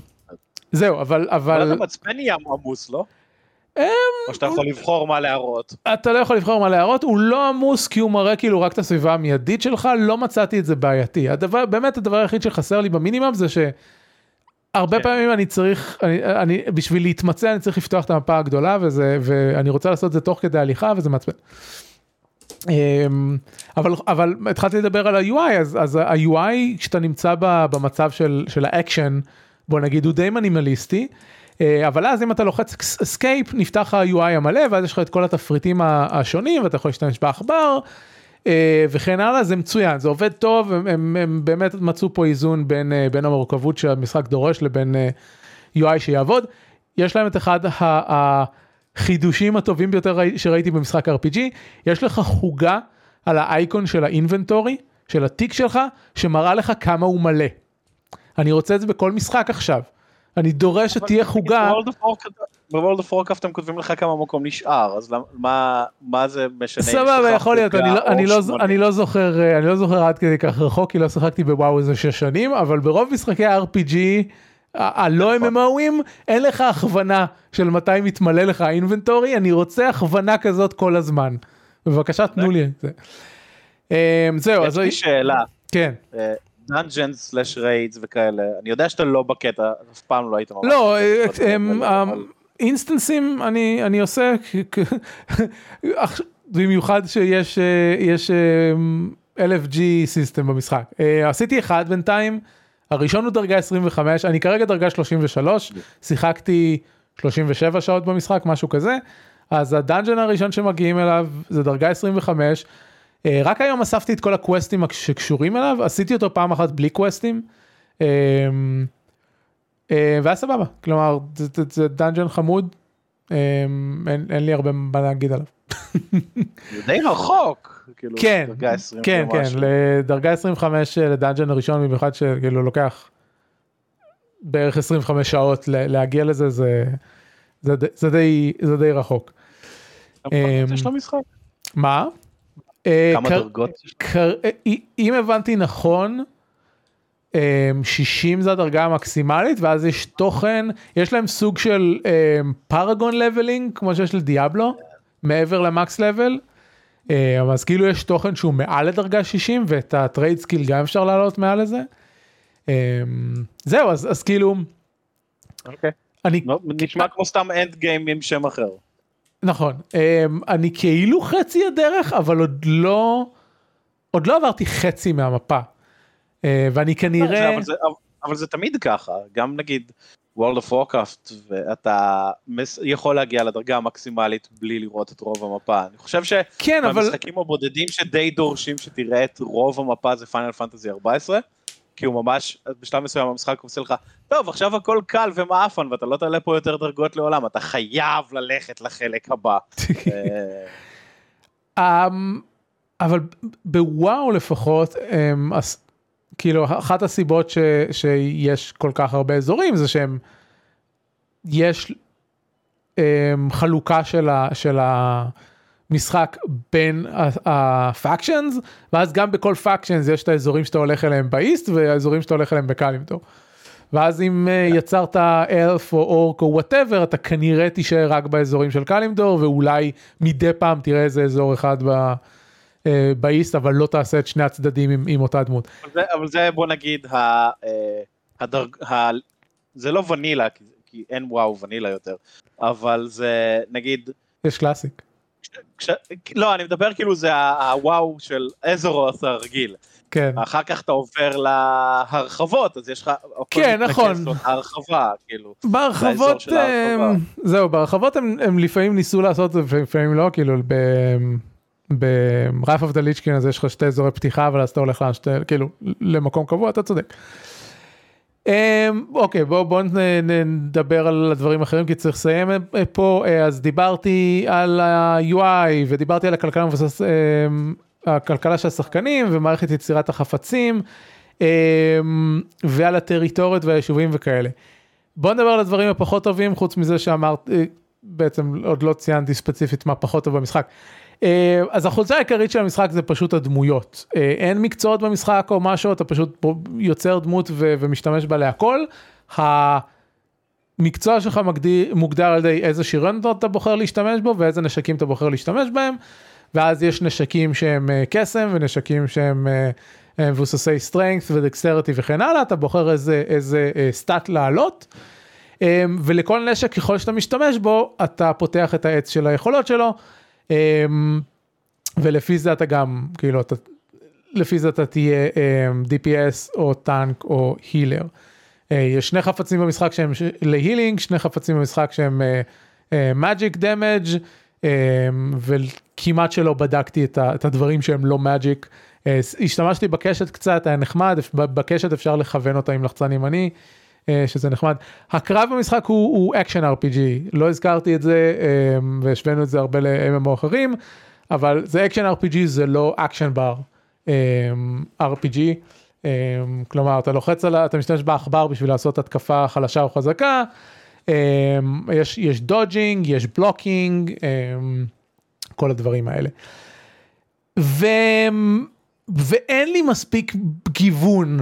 זהו, אבל... אבל המצפן יהיה עמוס, לא? אמ, או שאתה יכול לבחור מה להראות. אתה לא יכול לבחור מה להראות, הוא לא עמוס כי הוא מראה כאילו רק את הסביבה המיידית שלך, לא מצאתי את זה בעייתי. הדבר, באמת הדבר היחיד שחסר לי ב minimap זה ש... הרבה כן. פעמים אני צריך, אני, אני, בשביל להתמצא אני צריך לפתוח את המפה הגדולה וזה, ואני רוצה לעשות את זה תוך כדי הליכה וזה מעצבן. אמ, אבל אבל התחלתי לדבר על ה-UI אז, אז ה-UI כשאתה נמצא במצב של, של האקשן בוא נגיד הוא די מנימליסטי אבל אז אם אתה לוחץ escape נפתח ה-UI המלא ואז יש לך את כל התפריטים השונים ואתה יכול להשתמש בעכבר אה, וכן הלאה זה מצוין זה עובד טוב הם, הם, הם באמת מצאו פה איזון בין, אה, בין המורכבות שהמשחק דורש לבין אה, UI שיעבוד. יש להם את אחד החידושים הטובים ביותר שראיתי במשחק RPG יש לך חוגה על האייקון של ה inventory של התיק שלך שמראה לך כמה הוא מלא. אני רוצה את זה בכל משחק עכשיו. אני דורש שתהיה חוגה. בוולד אוף וורקאפט אתם כותבים לך כמה מקום נשאר אז מה מה זה משנה. סבבה יכול להיות אני לא, לא, אני לא זוכר אה, אני לא זוכר עד כדי כך רחוק כי לא שיחקתי בוואו איזה שש שנים אבל ברוב משחקי ה-RPG הלא MMOים נכון. אין לך הכוונה של מתי מתמלא לך האינבנטורי אני רוצה הכוונה כזאת כל הזמן. בבקשה תנו לי את זה. אה, זהו אז יש לי שאלה. כן. dungeons slash raids וכאלה אני יודע שאתה לא בקטע אף פעם לא היית ממש. לא אינסטנסים אני עושה במיוחד שיש יש LFG system במשחק עשיתי אחד בינתיים הראשון הוא דרגה 25 אני כרגע דרגה 33 שיחקתי 37 שעות במשחק משהו כזה אז ה dungeon הראשון שמגיעים אליו זה דרגה 25 רק היום אספתי את כל הקווסטים שקשורים אליו עשיתי אותו פעם אחת בלי קווסטים. אה, והיה סבבה, כלומר זה- dungeon חמוד, אה, אין אין לי הרבה מה להגיד עליו. זה די רחוק. כאילו, כן, דרגה 20 כן, כן. לדרגה 25 אה, ל dungeon הראשון במיוחד שכאילו לוקח בערך 25 שעות ל- להגיע לזה, זה, זה, די- זה, די, זה די רחוק. יש לו משחק. מה? אה, כמה דרגות אה, אם הבנתי נכון, אה, 60 זה הדרגה המקסימלית ואז יש תוכן, יש להם סוג של paragon leveling כמו שיש לדיאבלו, מעבר ל max level. אה, אז כאילו יש תוכן שהוא מעל לדרגה 60 ואת ה trade skill גם אפשר לעלות מעל לזה. זהו אז, אז כאילו אוקיי. אני נשמע כמו סתם end game עם שם אחר. נכון um, אני כאילו חצי הדרך אבל עוד לא עוד לא עברתי חצי מהמפה uh, ואני זה- כנראה אבל זה- אבל זה תמיד ככה, גם נגיד World of Warcraft, ואתה יכול להגיע לדרגה המקסימלית בלי לראות את רוב המפה. אני חושב כן אבל שהמשחקים הבודדים שדי דורשים שתראה את רוב המפה זה פיינל פנטזי 14, כי הוא ממש, בשלב מסוים המשחק עושה לך, טוב עכשיו הכל קל ומאפן ואתה לא תעלה פה יותר דרגות לעולם, אתה חייב ללכת לחלק הבא. אה, um, אבל בוואו לפחות אז, כאילו אחת הסיבות ש, שיש כל כך הרבה אזורים זה שהם יש um, חלוקה של, ה, של המשחק בין ה factions ואז גם בכל factions יש את האזורים שאתה הולך אליהם ב East והאזורים שאתה הולך אליהם בקלימדור. ואז אם uh, יצרת אלף או אורק או whatever אתה כנראה תישאר רק באזורים של קלימדור ואולי מדי פעם תראה איזה אזור אחד ב, uh, ב East אבל לא תעשה את שני הצדדים עם, עם אותה דמות. אבל זה, אבל זה בוא נגיד, ה, אה, הדרג, ה, זה לא ונילה, כי, כי אין וואו ונילה יותר, אבל זה נגיד, יש קלאסיק. כש, לא אני מדבר כאילו זה הוואו של אזורוס הרגיל, כן. אחר כך אתה עופר להרחבות, אז יש לך, כן, נכון. הרחבה, כאילו, בהרחבות. הם, זהו, בהרחבות הם, הם לפעמים ניסו לעשות את זה ולפעמים לא, כאילו the Lich King אז יש לך שתי אזורי פתיחה אבל אז אתה הולך לשתי, כאילו למקום קבוע, אתה צודק. אמ, אוקיי בואו נדבר על הדברים האחרים כי צריך לסיים אה, פה אה, אז דיברתי על ה-UI ודיברתי על הכלכלה מבוסס, אמ, הכלכלה של השחקנים ומערכת יצירת החפצים אמ, ועל הטריטוריות והיישובים וכאלה. בוא נדבר על הדברים הפחות טובים חוץ מזה שאמרת אה, בעצם עוד לא ציינתי ספציפית מה פחות טוב במשחק. אה, אז החולצה העיקרית של המשחק זה פשוט הדמויות אה, אין מקצועות במשחק או משהו אתה פשוט יוצר דמות ו- ומשתמש בה להכל. המקצוע שלך מגדיר, מוגדר על ידי איזה שריון אתה בוחר להשתמש בו ואיזה נשקים אתה בוחר להשתמש בהם ואז יש נשקים שהם אה, קסם ונשקים שהם מבוססי strength ו dexterity וכן הלאה אתה בוחר איזה איזה stat לעלות. ולכל נשק ככל שאתה משתמש בו אתה פותח את העץ של היכולות שלו ולפי זה אתה גם כאילו אתה לפי זה אתה תהיה אמ, DPS או טנק או healer. אה, יש שני חפצים במשחק שהם ל healing שני חפצים במשחק שהם magic damage וכמעט שלא בדקתי את הדברים שהם לא magic. השתמשתי בקשת קצת היה נחמד בקשת אפשר לכוון אותה עם לחצן ימני. אה, שזה נחמד. הקרב במשחק הוא, action RPG, לא הזכרתי את זה אה, והשווינו את זה הרבה ל-MMO אחרים, אבל זה action RPG זה לא action bar RPG, כלומר אתה לוחץ על, אתה משתמש בעכבר בשביל לעשות התקפה חלשה או חזקה, אה, יש, יש dodging, יש blocking, אה, כל הדברים האלה. ו... ואין לי מספיק גיוון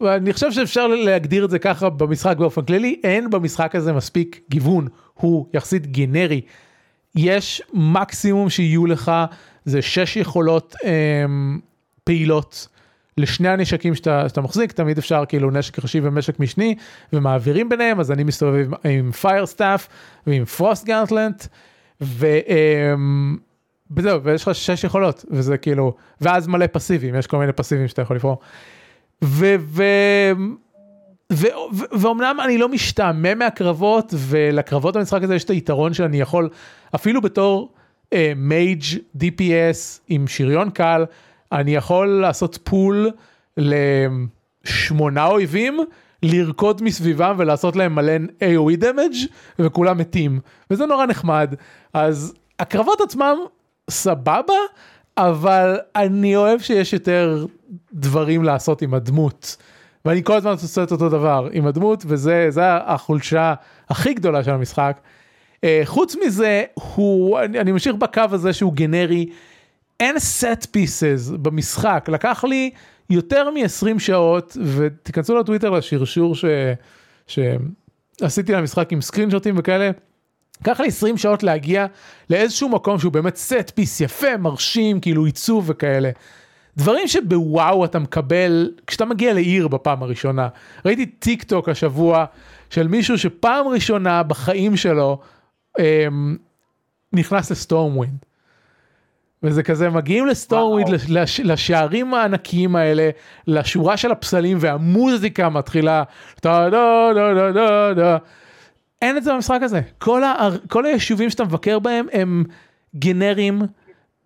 ואני חושב שאפשר להגדיר את זה ככה במשחק באופן כללי, אין במשחק הזה מספיק גיוון, הוא יחסית גנרי. יש מקסימום שיהיו לך, זה שש יכולות אמ, פעילות לשני הנשקים שאתה, שאתה מחזיק, תמיד אפשר כאילו נשק ראשי ונשק משני, ומעבירים ביניהם, אז אני מסתובב עם, עם fire staff ועם frost gauntlet, וזהו, ויש לך שש יכולות, וזה כאילו, ואז מלא passiveים, יש כל מיני passiveים שאתה יכול לבחור. ו... ו... ו... ו... ואומנם אני לא משתעמם מהקרבות ולקרבות במשחק הזה יש את היתרון שאני יכול אפילו בתור מייג' uh, DPS עם שריון קל אני יכול לעשות פול לשמונה אויבים לרקוד מסביבם ולעשות להם מלא AOE דמג' וכולם מתים. וזה נורא נחמד. אז הקרבות עצמם סבבה אבל אני אוהב שיש יותר דברים לעשות עם הדמות. ואני כל הזמן עושה את אותו דבר עם הדמות וזה זה החולשה הכי גדולה של המשחק. Uh, חוץ מזה הוא אני, אני ממשיך בקו הזה שהוא גנרי אין set pieces במשחק לקח לי יותר מ-20 שעות ותיכנסו לטוויטר לשרשור ש... שעשיתי למשחק עם סקרינשוטים וכאלה. לקח לי 20 שעות להגיע לאיזשהו מקום שהוא באמת set piece יפה מרשים כאילו עיצוב וכאלה. דברים שבוואו אתה מקבל כשאתה מגיע לעיר בפעם הראשונה. ראיתי טיק טוק השבוע של מישהו שפעם ראשונה בחיים שלו אמ, נכנס ל Stormwind. וזה כזה מגיעים ל Stormwind לש, לשערים הענקיים האלה לשורה של הפסלים והמוזיקה מתחילה טה דה דה דה דה דה אין את זה במשחק הזה כל, ה, כל היישובים שאתה מבקר בהם הם גנרים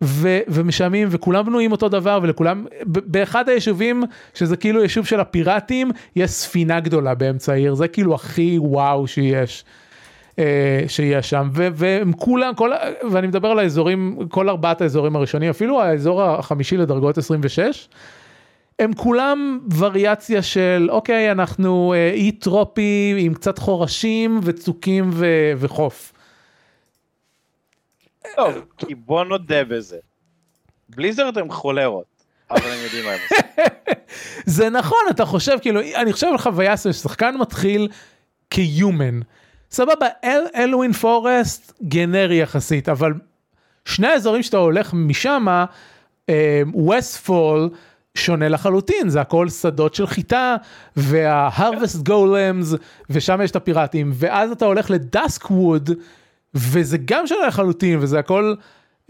ו, ומשעמים וכולם בנויים אותו דבר ולכולם באחד היישובים שזה כאילו יישוב של הפיראטים יש ספינה גדולה באמצע העיר זה כאילו הכי וואו שיש. אה, שיש שם והם כולם כל ואני מדבר על האזורים כל ארבעת האזורים הראשונים אפילו האזור החמישי לדרגות 26 הם כולם וריאציה של אוקיי אנחנו אה, אי טרופי עם קצת חורשים וצוקים ו- וחוף. טוב, כי בוא נודה בזה. בליזרד הם חולרות. אבל הם יודעים מה הם עושים. זה נכון אתה חושב כאילו אני חושב על חוויה ששחקן מתחיל כיומן. סבבה, אל, אלווין פורסט גנרי יחסית, אבל שני האזורים שאתה הולך משם, ווסט אה, פול, שונה לחלוטין, זה הכל שדות של חיטה, וה-harvest golems, ושם יש את הפיראטים, ואז אתה הולך לדאסק ווד, וזה גם שונה לחלוטין, וזה הכל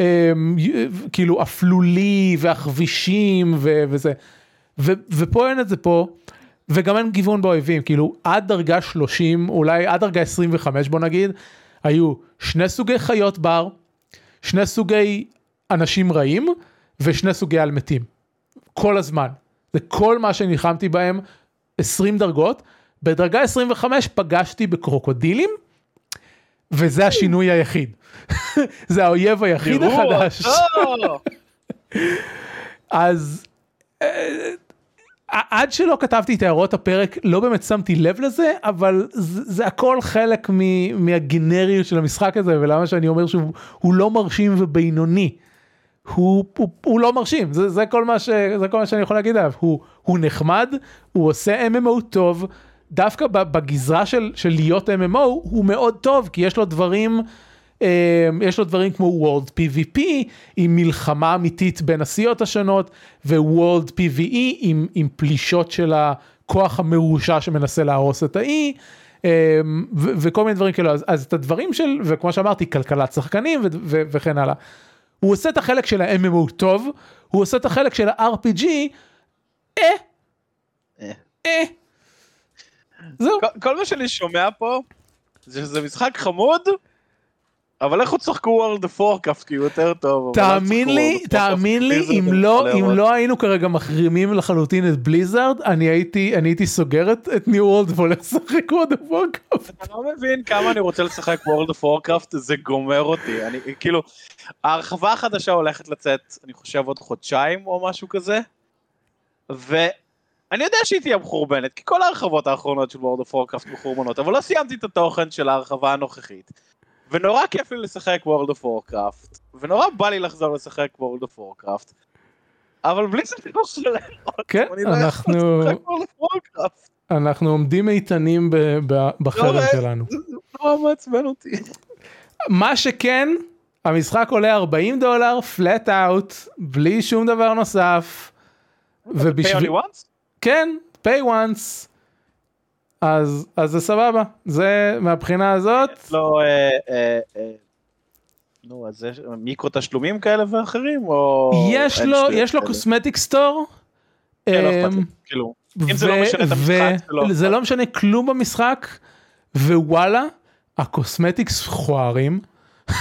אה, כאילו אפלולי, והכבישים, ו- וזה, ו- ופה אין את זה פה. וגם אין גיוון באויבים, כאילו עד דרגה 30, אולי עד דרגה 25 בוא נגיד, היו שני סוגי חיות בר, שני סוגי אנשים רעים ושני סוגי אלמתים. כל הזמן. זה כל מה שנלחמתי בהם 20 דרגות. בדרגה 25 פגשתי בקרוקודילים, וזה השינוי היחיד. זה האויב היחיד החדש. אז אה, עד שלא כתבתי את הערות הפרק לא באמת שמתי לב לזה אבל זה, זה הכל חלק מ, מהגנריות של המשחק הזה ולמה שאני אומר שהוא לא מרשים ובינוני. הוא, הוא, הוא לא מרשים זה, זה כל מה ש, זה כל מה שאני יכול להגיד עליו הוא, הוא נחמד הוא עושה MMO טוב דווקא בגזרה של, של להיות MMO הוא מאוד טוב כי יש לו דברים. אמ, יש לו דברים כמו World PvP עם מלחמה אמיתית בין הסיעות השונות ו-World PvE עם, עם פלישות של הכוח המרושע שמנסה להרוס את האי. ו- וכל מיני דברים כאלה אז, אז את הדברים של וכמו שאמרתי כלכלת שחקנים וכן הלאה. הוא עושה את החלק של ה-MMO טוב הוא עושה את החלק של ה-RPG אה. אה. אה. זהו. כל, כל מה שאני שומע פה זה שזה משחק חמוד אבל לכו תשחקו World of Warcraft כי הוא יותר טוב. תאמין לי, תאמין לי, אם לא, אם לא היינו כרגע מחרימים לחלוטין את בליזארד, אני הייתי, אני הייתי סוגר את New World והולך לשחק World of Warcraft. אתה לא מבין כמה אני רוצה לשחק World of Warcraft, זה גומר אותי. אני כאילו, ההרחבה החדשה הולכת לצאת, אני חושב עוד חודשיים או משהו כזה. ואני יודע שהיא תהיה מחורבנת, כי כל ההרחבות האחרונות של וורלד אוף וורקאפט מחורבנות, אבל לא סיימתי את התוכן של ההרחבה הנוכחית. ונורא כיף לי לשחק World of Warcraft, ונורא בא לי לחזור לשחק World of Warcraft, אבל בלי זה לא שלם. כן, לא אנחנו... אנחנו עומדים איתנים בחרם שלנו. זה נורא מעצבן אותי. מה שכן, המשחק עולה 40 דולר, flat out, בלי שום דבר נוסף. ובשביל... pay only once? כן, pay once. אז, אז זה סבבה, זה מהבחינה הזאת. לא, אה, אה, אה, נו, אז יש מיקרו תשלומים כאלה ואחרים, או... יש לו, יש לו cosmetic store. כן, לא אכפת לי, כאילו, אם זה לא משנה את המשחק, זה לא... זה לא משנה כלום במשחק, ווואלה, ה cosmetics מכוערים.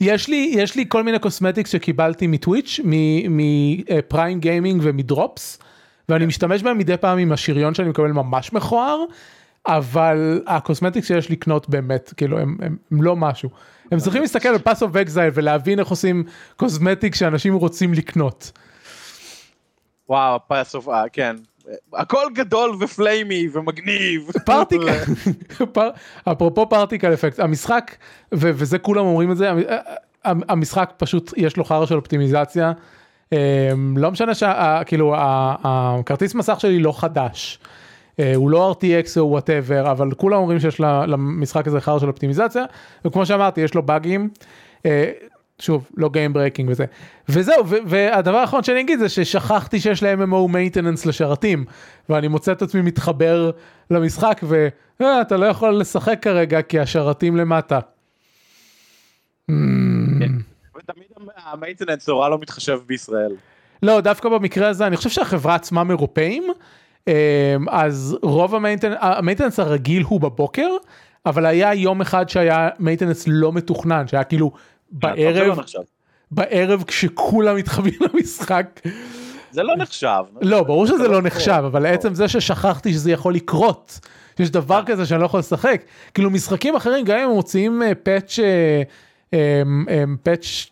יש לי יש לי כל מיני cosmetics שקיבלתי מ Twitch מ Prime Gaming ומ drops ואני משתמש בהם מדי פעם עם השריון שאני מקבל ממש מכוער, אבל ה cosmetics שיש לקנות באמת, כאילו הם, הם, הם לא משהו. הם צריכים להסתכל על Path of Exile ולהבין איך עושים cosmetic שאנשים רוצים לקנות. וואו, Path of, כן. הכל גדול ו flamey ומגניב. Particle, par, אפרופו particle effect, המשחק, ו, וזה כולם אומרים את זה, המשחק פשוט יש לו חרא של אופטימיזציה. לא משנה שכאילו הכרטיס מסך שלי לא חדש. הוא לא RTX או whatever אבל כולם אומרים שיש למשחק הזה חרא של אופטימיזציה וכמו שאמרתי יש לו באגים. שוב לא game breaking וזה וזהו והדבר האחרון שאני אגיד זה ששכחתי שיש להם MMO maintenance לשרתים ואני מוצא את עצמי מתחבר למשחק ואתה לא יכול לשחק כרגע כי השרתים למטה. תמיד ה maintenance נורא לא מתחשב בישראל. לא דווקא במקרה הזה אני חושב שהחברה עצמם אירופאים אז רוב ה maintenance הרגיל הוא בבוקר אבל היה יום אחד שהיה maintenance לא מתוכנן שהיה כאילו בערב בערב כשכולם מתחברים למשחק. זה לא נחשב. לא ברור שזה לא נחשב אבל עצם זה ששכחתי שזה יכול לקרות. יש דבר כזה שאני לא יכול לשחק כאילו משחקים אחרים גם אם הם מוציאים patch patch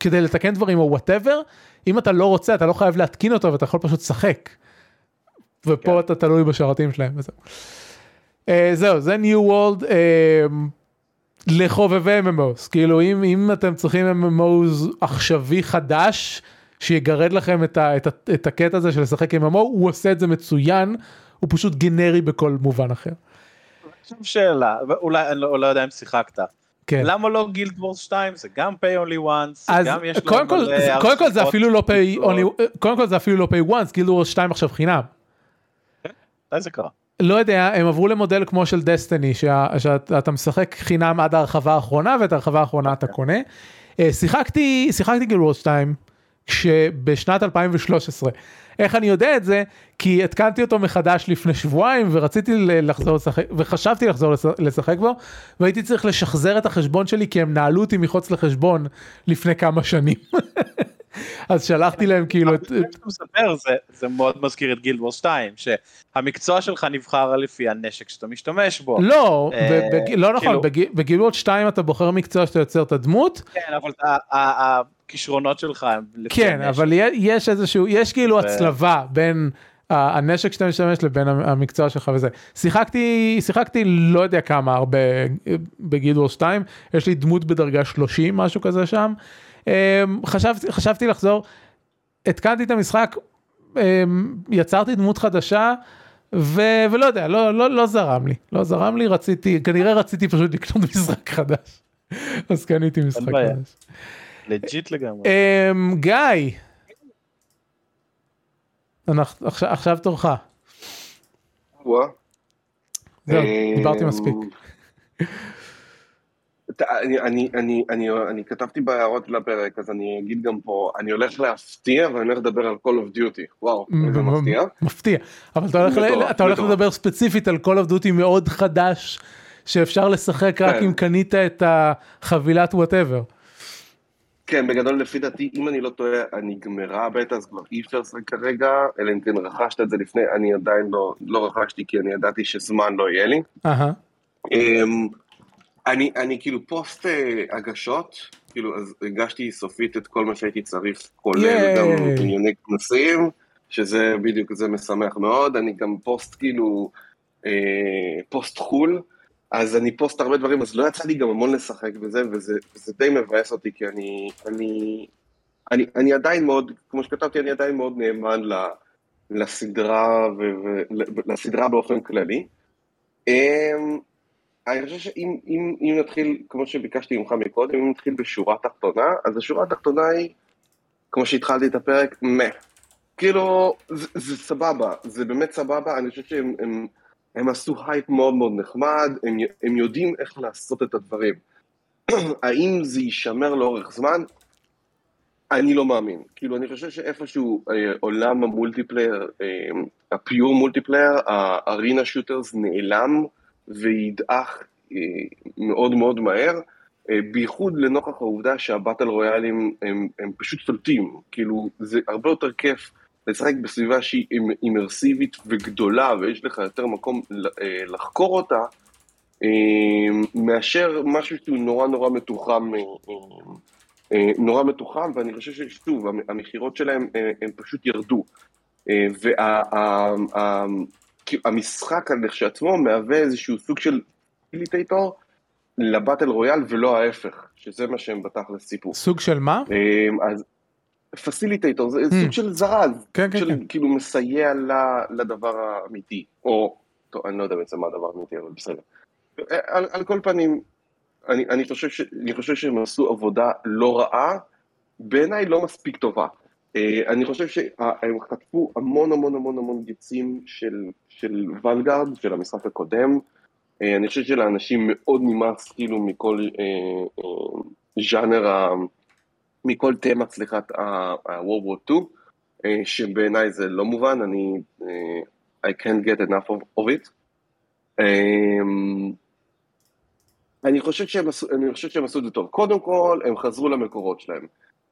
כדי לתקן דברים או whatever אם אתה לא רוצה אתה לא חייב להתקין אותו ואתה יכול פשוט לשחק. ופה כן. אתה תלוי בשרתים שלהם וזהו. Uh, זהו זה ניו וולד uh, לחובבי MMOs כאילו אם, אם אתם צריכים MMOs עכשווי חדש שיגרד לכם את, ה, את, ה, את הקטע הזה של לשחק MMO הוא עושה את זה מצוין הוא פשוט גנרי בכל מובן אחר. עכשיו שאלה אולי אני לא, לא יודע אם שיחקת. כן. למה לא גילד וורס 2 זה גם pay only once אז גם יש קודם כל, קודם כל זה אפילו לא pay only קודם כל זה אפילו לא pay once גילד וורס 2 עכשיו חינם. זה קרה? לא יודע, הם עברו למודל כמו של דסטיני, שאתה משחק חינם עד ההרחבה האחרונה, ואת ההרחבה האחרונה אתה קונה. אה, שיחקתי, שיחקתי גילוורד 2, כשבשנת 2013. איך אני יודע את זה? כי התקנתי אותו מחדש לפני שבועיים ורציתי לחזור לשחק וחשבתי לחזור לשחק בו והייתי צריך לשחזר את החשבון שלי כי הם נעלו אותי מחוץ לחשבון לפני כמה שנים. אז שלחתי להם כאילו את... מספר, זה, זה מאוד מזכיר את גילד וור 2 שהמקצוע שלך נבחר לפי הנשק שאתה משתמש בו. לא, אה, לא נכון, כאילו- וור 2 אתה בוחר מקצוע שאתה יוצר את הדמות. כן, אבל הכישרונות שלך הם לפי כן, הנשק. כן, אבל יש איזשהו, יש כאילו הצלבה בין... הנשק שאתה משתמש לבין המקצוע שלך וזה. שיחקתי, שיחקתי לא יודע כמה הרבה בגילד וור 2, יש לי דמות בדרגה 30 משהו כזה שם. אמ, חשבתי, חשבתי לחזור, התקנתי את המשחק, אמ, יצרתי דמות חדשה, ו, ולא יודע, לא, לא, לא זרם לי, לא זרם לי, רציתי, כנראה רציתי פשוט לקנות משחק חדש, אז קניתי משחק חדש. לג'יט לגמרי. Um, גיא, אנחנו, עכשיו, עכשיו תורך. זהו, דיברתי מספיק. אני, אני, אני, אני, אני כתבתי בהערות לפרק, אז אני אגיד גם פה, אני הולך להפתיע ואני הולך לדבר על Call of Duty, וואו, איזה מפתיע. מפתיע, אבל אתה הולך, בטוח, אתה הולך לדבר ספציפית על Call of Duty מאוד חדש, שאפשר לשחק כן. רק אם קנית את החבילת וואטאבר. כן, בגדול לפי דעתי, אם אני לא טועה, אני גמרה הבטא, אז כבר אי אפשר לשחק כרגע, אלא אם כן רכשת את זה לפני, אני עדיין לא, לא רכשתי כי אני ידעתי שזמן לא יהיה לי. Uh-huh. אני, אני כאילו פוסט אה, הגשות, כאילו אז הגשתי סופית את כל מה שהייתי צריך, כולל גם ענייני כנסים, שזה בדיוק, זה משמח מאוד, אני גם פוסט כאילו, אה, פוסט חו"ל, אז אני פוסט הרבה דברים, אז לא יצא לי גם המון לשחק בזה, וזה, וזה די מבאס אותי, כי אני, אני, אני, אני עדיין מאוד, כמו שכתבתי, אני עדיין מאוד נאמן ל, לסדרה, ולסדרה באופן כללי. אני חושב שאם אם, אם נתחיל, כמו שביקשתי ממך מקודם, אם נתחיל בשורה תחתונה, אז השורה התחתונה היא, כמו שהתחלתי את הפרק, מה. כאילו, זה, זה סבבה, זה באמת סבבה, אני חושב שהם הם, הם עשו הייפ מאוד מאוד נחמד, הם, הם יודעים איך לעשות את הדברים. האם זה יישמר לאורך זמן? אני לא מאמין. כאילו, אני חושב שאיפשהו אה, עולם ה multiplayer, אה, ה pure multiplayer, ה arena shooters נעלם. וידעך אה, מאוד מאוד מהר, אה, בייחוד לנוכח העובדה שה battle royaleים הם, הם פשוט שולטים, כאילו זה הרבה יותר כיף לשחק בסביבה שהיא אימ- אימרסיבית וגדולה, ויש לך יותר מקום אה, לחקור אותה, מאשר משהו שהוא נורא נורא מתוחם, נורא מתוחם, ואני חושב ששוב, המ- המכירות שלהם הם פשוט ירדו. והמשחק לכשעצמו מהווה איזשהו סוג של פיליטייטור לבטל רויאל ולא ההפך, שזה מה שהם בתכלס סיפור. סוג של מה? אה, אז פסיליטייטור זה Mm. סוג של זרז, כן, כן, של כן. כאילו מסייע לדבר האמיתי, או, טוב, אני לא יודע בעצם מה הדבר האמיתי, אבל בסדר. אה, על, על כל פנים, אני, אני, חושב ש, אני חושב שהם עשו עבודה לא רעה, בעיניי לא מספיק טובה. אה, אני חושב שהם חטפו המון המון המון המון גיצים של, של ונגארד, של המשחק הקודם. אה, אני חושב שלאנשים מאוד נמאס כאילו מכל אה, אה, ז'אנר, ה- מכל תמה, סליחה, ה-World War II, אה, שבעיניי זה לא מובן, אני, אה, I can't get enough of, of it. אה, אני חושב, שהם עשו, אני חושב שהם עשו את זה טוב. קודם כל, הם חזרו למקורות שלהם.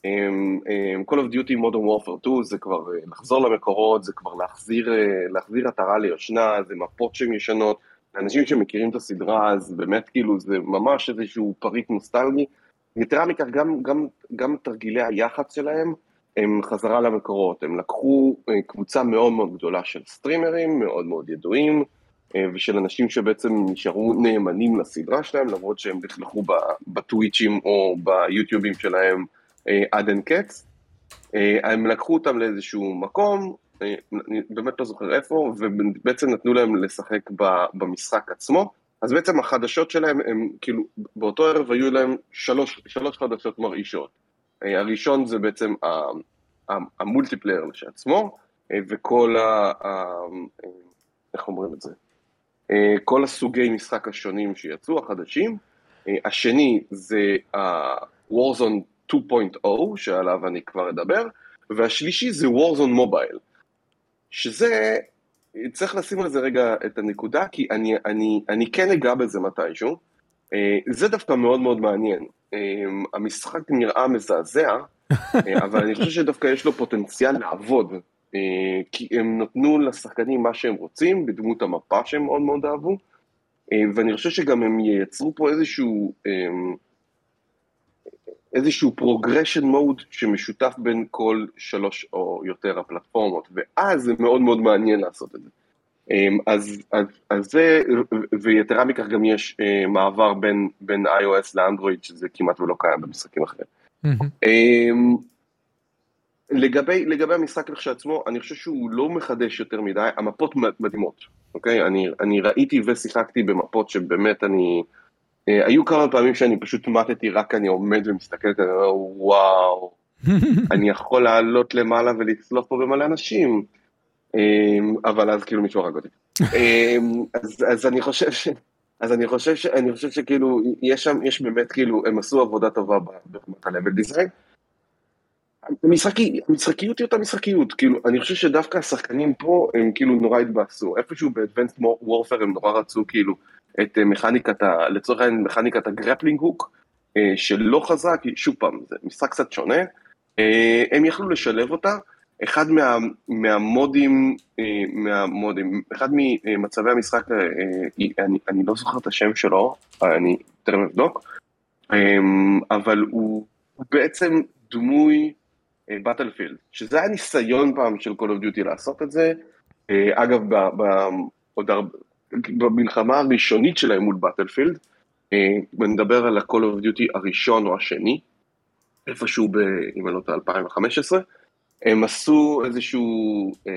הם, הם, Call of Duty Modern Warfare 2 זה כבר אה, לחזור למקורות, זה כבר להחזיר, אה, להחזיר עטרה ליושנה, זה מפות שהן ישנות. לאנשים שמכירים את הסדרה, אז באמת כאילו זה ממש איזשהו פריט נוסטלגי. יתרה מכך, גם, גם, גם תרגילי היח"צ שלהם הם חזרה למקורות. הם לקחו אה, קבוצה מאוד מאוד גדולה של סטרימרים, מאוד מאוד ידועים, ושל אנשים שבעצם נשארו נאמנים לסדרה שלהם, למרות שהם לכלכו בטוויצ'ים או ביוטיובים שלהם אה, עד אין קץ. אה, הם לקחו אותם לאיזשהו מקום, אה, אני באמת לא זוכר איפה, ובעצם נתנו להם לשחק במשחק עצמו. אז בעצם החדשות שלהם הם כאילו, באותו ערב היו להם שלוש, שלוש חדשות מרעישות. אה, הראשון זה בעצם המולטיפלייר אה, וכל ה... אה, איך אומרים את זה? אה, כל הסוגי משחק השונים שיצאו, החדשים. אה, השני זה ה-Warzone 2.0, שעליו אני כבר אדבר, והשלישי זה Warzone מובייל, שזה, צריך לשים על זה רגע את הנקודה, כי אני, אני, אני כן אגע בזה מתישהו. אה, זה דווקא מאוד מאוד מעניין. המשחק נראה מזעזע, אבל אני חושב שדווקא יש לו פוטנציאל לעבוד, כי הם נתנו לשחקנים מה שהם רוצים, בדמות המפה שהם מאוד מאוד אהבו, אה, ואני חושב שגם הם ייצרו פה איזשהו, אה, איזשהו progression mode שמשותף בין כל שלוש או יותר הפלטפורמות, ואז זה מאוד מאוד מעניין לעשות את זה. אז, אז, אז זה, ויתרה מכך גם יש אה, מעבר בין, בין iOS לאנדרואיד, שזה כמעט ולא קיים במשחקים אחרים. מהמם. לגבי, לגבי המשחק לכשעצמו, אני חושב שהוא לא מחדש יותר מדי, המפות מדהימות, אוקיי? אני, אני ראיתי ושיחקתי במפות שבאמת אני... אה, היו כמה פעמים שאני פשוט מתתי, רק אני עומד ומסתכל כזה, אומר, וואו, אני יכול לעלות למעלה ולצלוף פה במלא אנשים. אמ, אבל אז כאילו מישהו הרג אותי. אמ, אז, אז אני חושב ש... אז אני חושב ש... אני חושב שכאילו, יש שם, יש באמת כאילו, הם עשו עבודה טובה ברמת ה-level design. המשחקי, המשחקיות היא אותה משחקיות, כאילו, אני חושב שדווקא השחקנים פה הם כאילו נורא התבאסו, איפשהו ב-advanced warfare הם נורא רצו כאילו את אה, מכניקת, ה, לצורך העניין מכניקת הגרפלינג הוק, אה, שלא כי שוב פעם, זה משחק קצת שונה, אה, הם יכלו לשלב אותה, אחד מה, מהמודים, אה, מהמודים, אחד ממצבי המשחק, אה, אה, אני, אני לא זוכר את השם שלו, אני תכף אבדוק, אה, אבל הוא, הוא בעצם דמוי בטלפילד, שזה היה ניסיון פעם של Call of Duty לעשות את זה, אה, אגב, ב, ב, עוד הרבה, במלחמה הראשונית שלהם מול בטלפילד, אה, אני מדבר על ה-Call of Duty הראשון או השני, איפשהו, ב, אם אני לא טועה, 2015, הם עשו איזשהו, אה,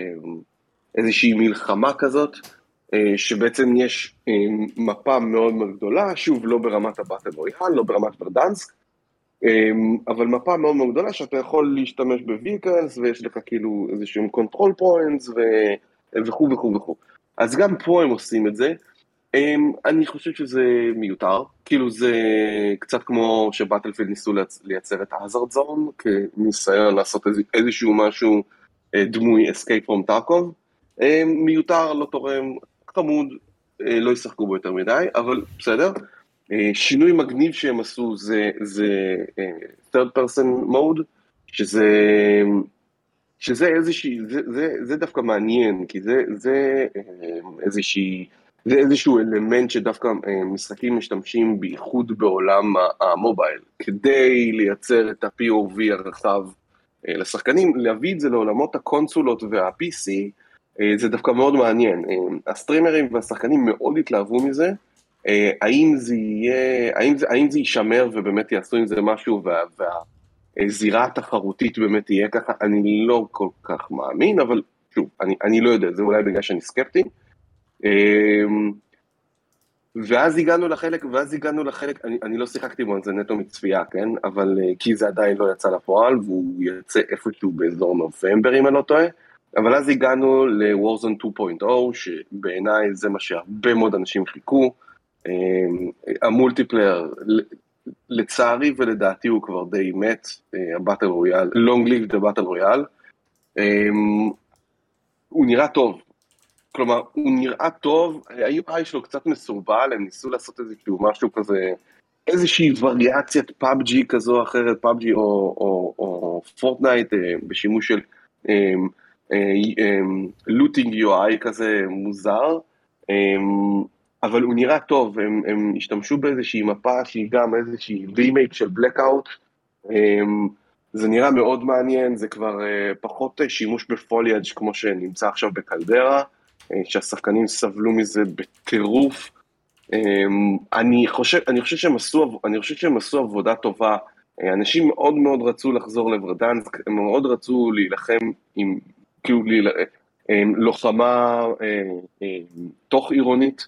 איזושהי מלחמה כזאת, אה, שבעצם יש אה, מפה מאוד מאוד גדולה, שוב, לא ברמת ה battle royale, לא ברמת Verdansk, אה, אבל מפה מאוד מאוד גדולה שאתה יכול להשתמש ב vehicles, ויש לך כאילו איזשהם control points וכו' וכו' וכו'. אז גם פה הם עושים את זה. Um, אני חושב שזה מיותר, כאילו זה קצת כמו שבטלפילד ניסו לייצ- לייצר את האזרד זון, כניסיון לעשות איז, איזשהו משהו אה, דמוי from Tarkov, um, מיותר, לא תורם, חמוד, אה, לא ישחקו בו יותר מדי, אבל בסדר. אה, שינוי מגניב שהם עשו זה, זה אה, third person mode, שזה שזה איזושהי, זה, זה, זה דווקא מעניין, כי זה, זה אה, איזושהי, זה איזשהו אלמנט שדווקא משחקים משתמשים בייחוד בעולם המובייל, כדי לייצר את ה-POV הרחב לשחקנים, להביא את זה לעולמות הקונסולות וה-PC, זה דווקא מאוד מעניין. הסטרימרים והשחקנים מאוד התלהבו מזה, האם זה יהיה, האם זה, האם זה יישמר ובאמת יעשו עם זה משהו, וה, וה, הזירה התחרותית באמת תהיה ככה, אני לא כל כך מאמין, אבל שוב, אני, אני לא יודע, זה אולי בגלל שאני סקפטי. אמ, ואז הגענו לחלק, ואז הגענו לחלק, אני, אני לא שיחקתי בו, זה נטו מצפייה, כן? אבל אה, כי זה עדיין לא יצא לפועל, והוא יצא איפשהו באזור נובמבר, אם אני לא טועה. אבל אז הגענו ל-Warzone 2.0, שבעיניי זה מה שהרבה מאוד אנשים חיכו. אמ, ה multiplayer, לצערי ולדעתי הוא כבר די מת, הבטל רויאל, long live the battle רויאל. הוא נראה טוב, כלומר, הוא נראה טוב, ה-UI שלו קצת מסורבל, הם ניסו לעשות איזשהו משהו כזה, איזושהי וריאציית PUBG כזו או אחרת, PUBG או, או, או Fortnite אה, בשימוש של looting אה, אה, UI כזה מוזר. אבל הוא נראה טוב, הם, הם השתמשו באיזושהי מפה שהיא גם איזושהי רימייק של Blackout, זה נראה מאוד מעניין, זה כבר אה, פחות שימוש ב foliage כמו שנמצא עכשיו ב Caldera, אה, שהשחקנים סבלו מזה בטירוף. אני חושב, אני חושב שהם עשו, אני חושב שהם עשו עבודה טובה, אה, אנשים מאוד מאוד רצו לחזור ל Verdansk, הם מאוד רצו להילחם עם, כאילו, לוחמה תוך עירונית.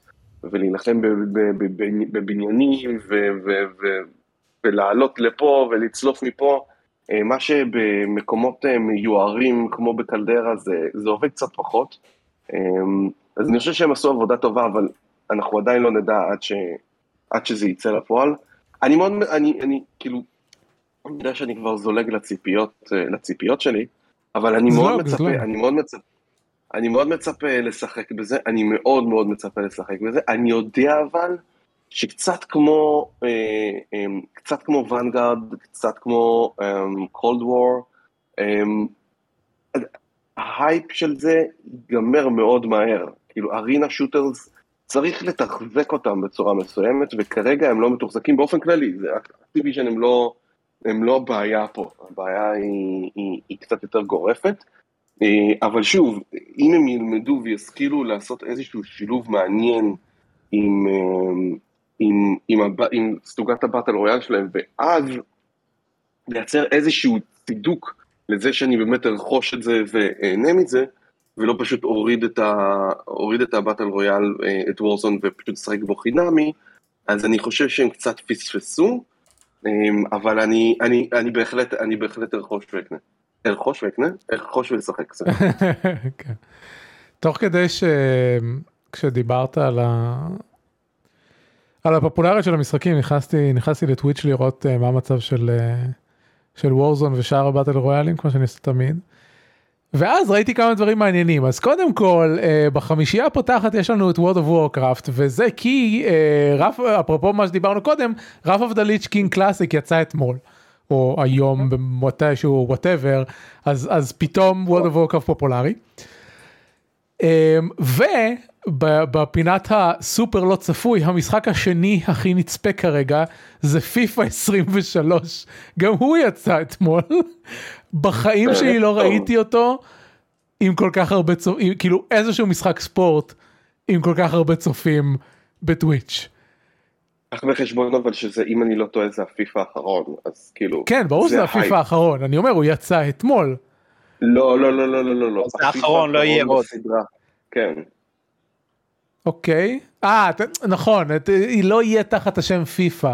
ולהילחם בבניינים ולעלות לפה ולצלוף מפה, אה, מה שבמקומות אה, מיוערים כמו בקלדרה זה, זה עובד קצת פחות. אה, אז אני חושב שהם עשו עבודה טובה, אבל אנחנו עדיין לא נדע עד, ש, עד שזה יצא לפועל. אני מאוד, אני, אני כאילו, אני יודע שאני כבר זולג לציפיות, לציפיות שלי, אבל אני מאוד מצפה, אני מאוד מצפה, אני מאוד מצפה לשחק בזה, אני מאוד מאוד מצפה לשחק בזה, אני יודע אבל שקצת כמו, אה, אה, קצת כמו Vanguard, קצת כמו Cold War, ההייפ של זה ייגמר מאוד מהר, כאילו arena shooters צריך לתחזק אותם בצורה מסוימת, וכרגע הם לא מתוחזקים באופן כללי, זה Activision הם לא, הם לא הבעיה פה, הבעיה היא, היא, היא קצת יותר גורפת. אה, אבל שוב, אם הם ילמדו וישכילו לעשות איזשהו שילוב מעניין עם, אה, עם, עם, עם, עם סוגת הבטל רויאל שלהם, ואז לייצר איזשהו צידוק לזה שאני באמת ארכוש את זה ואהנה מזה, ולא פשוט אוריד את, ה, אוריד את הבטל רויאל, אה, את וורזון, ופשוט אשחק בו חינמי, אז אני חושב שהם קצת פספסו, אבל אני, אני, אני בהחלט, אני בהחלט ארכוש ואקנה. ארכוש ואקנה, ארכוש ולשחק. כן. תוך כדי שכשדיברת על ה... על הפופולריות של המשחקים נכנסתי נכנסתי לטוויץ' לראות uh, מה המצב של uh, של וורזון ושאר הבטל רויאלים כמו שאני עושה תמיד. ואז ראיתי כמה דברים מעניינים אז קודם כל uh, בחמישייה הפותחת יש לנו את World of Warcraft וזה כי uh, רף אפרופו מה שדיברנו קודם Wrath of the Lich King Classic יצא אתמול. או היום במתישהו whatever אז אז פתאום World of Warcraft פופולרי. Um, ובפינת הסופר לא צפוי המשחק השני הכי נצפה כרגע זה פיפא 23 גם הוא יצא אתמול. בחיים שלי לא ראיתי אותו עם כל כך הרבה צופים כאילו איזשהו משחק ספורט עם כל כך הרבה צופים ב Twitch. קח בחשבון אבל שזה אם אני לא טועה זה הפיפא האחרון אז כאילו כן ברור שזה הפיפא האחרון אני אומר הוא יצא אתמול. לא לא לא לא לא לא לא זה האחרון לא יהיה עוד כן. אוקיי אה נכון היא לא יהיה תחת השם פיפא.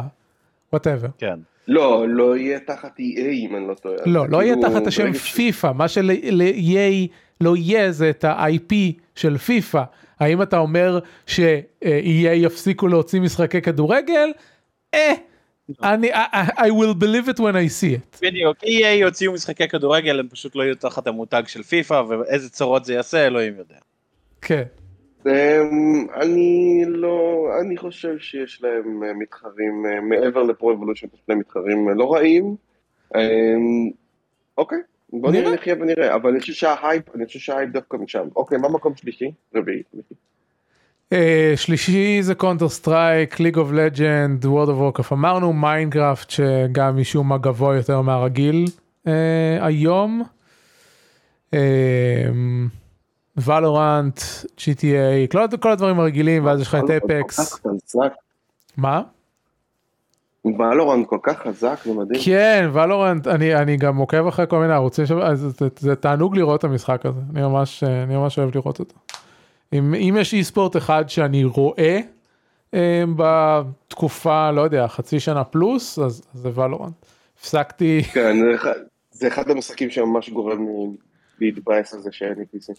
whatever. כן. לא לא יהיה תחת EA אם אני לא טועה. לא לא יהיה כאילו, תחת השם פיפא מה של-EA לא יהיה זה את ה-IP של פיפא. האם אתה אומר ש-EA יפסיקו להוציא משחקי כדורגל? אה, אני, I will believe it when I see it. בדיוק, EA יוציאו משחקי כדורגל, הם פשוט לא יהיו תחת המותג של פיפא, ואיזה צרות זה יעשה, אלוהים יודע. כן. אמ, אני לא, אני חושב שיש להם אה, מתחרים, אה, מעבר לפרו אבולושן, יש להם מתחרים אה, לא רעים. אמ, אוקיי, בוא נראה. נחיה ונראה, אבל אני חושב שההייפ, אני חושב שההייפ דווקא משם. אוקיי, מה מקום שלישי? רביעי. אה, שלישי זה Counter-Strike, League of Legends, World of Warcraft, אמרנו Minecraft שגם משום מה גבוה יותר מהרגיל אה, היום. Valorant, GTA, כל, כל הדברים הרגילים ואז יש לך את Apex. מה? ולורנט כל כך חזק, זה מדהים. כן, ולורנט, אני, אני גם עוקב אחרי כל מיני ערוצים, שם, אז זה, זה תענוג לראות את המשחק הזה, אני ממש, אני ממש אוהב לראות אותו. אם, אם יש אי ספורט אחד שאני רואה אה, בתקופה, לא יודע, חצי שנה פלוס, אז, אז זה ולורנט. הפסקתי, כן, זה אחד- זה אחד המשחקים שממש גורם לי להתבאס על זה שאין לי PC.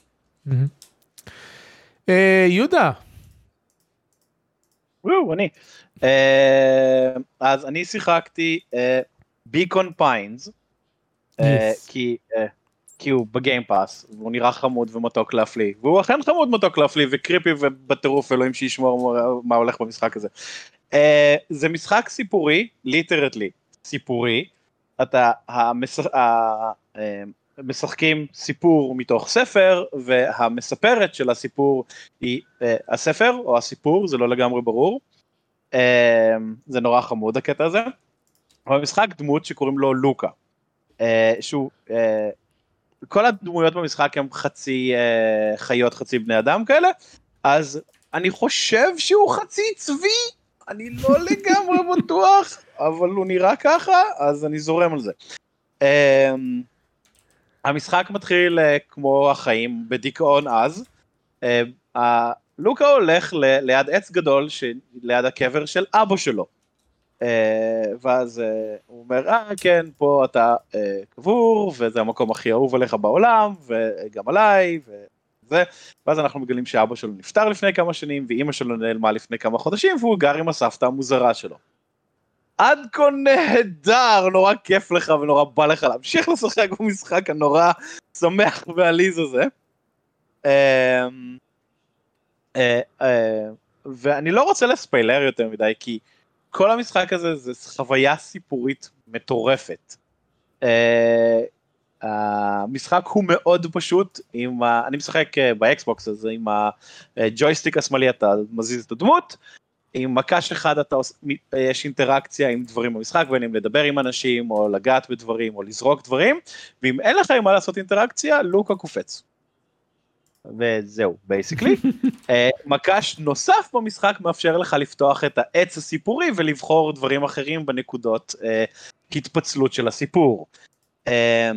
אה, יהודה, וואו, אני. אה, אז אני שיחקתי ב Beacon Pines. כי אה, כי הוא ב Game Pass, והוא נראה חמוד ומתוק להפליא, והוא אכן חמוד מתוק להפליא ו creepy ובטירוף אלוהים שישמור מה- הולך במשחק הזה. אה, זה משחק סיפורי, literally סיפורי, אתה המש- ה- אה, משחקים סיפור מתוך ספר והמספרת של הסיפור היא אה, הספר או הסיפור זה לא לגמרי ברור. אה, זה נורא חמוד הקטע הזה. במשחק דמות שקוראים לו לוקה. אה, שהוא אה, כל הדמויות במשחק הם חצי אה, חיות חצי בני אדם כאלה אז אני חושב שהוא חצי צבי אני לא לגמרי בטוח אבל הוא נראה ככה אז אני זורם על זה. אה, המשחק מתחיל אה, כמו החיים בדיכאון עז. אה, לוקה הולך ל- ליד עץ גדול ליד הקבר של אבא שלו. אה, ואז הוא אומר, אה כן, פה אתה קבור, וזה המקום הכי אהוב עליך בעולם, וגם עליי, וזה, ואז אנחנו מגלים שאבא שלו נפטר לפני כמה שנים, ואימא שלו נעלמה לפני כמה חודשים, והוא גר עם הסבתא המוזרה שלו. עד כה נהדר, נורא כיף לך ונורא בא לך להמשיך לשחק במשחק הנורא שמח ועליז הזה. אה, אה, אה, ואני לא רוצה לספיילר יותר מדי, כי כל המשחק הזה זה חוויה סיפורית מטורפת. אה, המשחק הוא מאוד פשוט, עם. אני משחק ב Xbox הזה עם הג'ויסטיק השמאלי אתה מזיז את הדמות, עם מקש אחד אתה עוש... יש אינטראקציה עם דברים במשחק, בין אם לדבר עם אנשים, או לגעת בדברים, או לזרוק דברים, ואם אין לך עם מה לעשות אינטראקציה, לוקה קופץ. וזהו, basically. אה, מקש נוסף במשחק מאפשר לך לפתוח את העץ הסיפורי ולבחור דברים אחרים בנקודות אה, התפצלות של הסיפור. אה,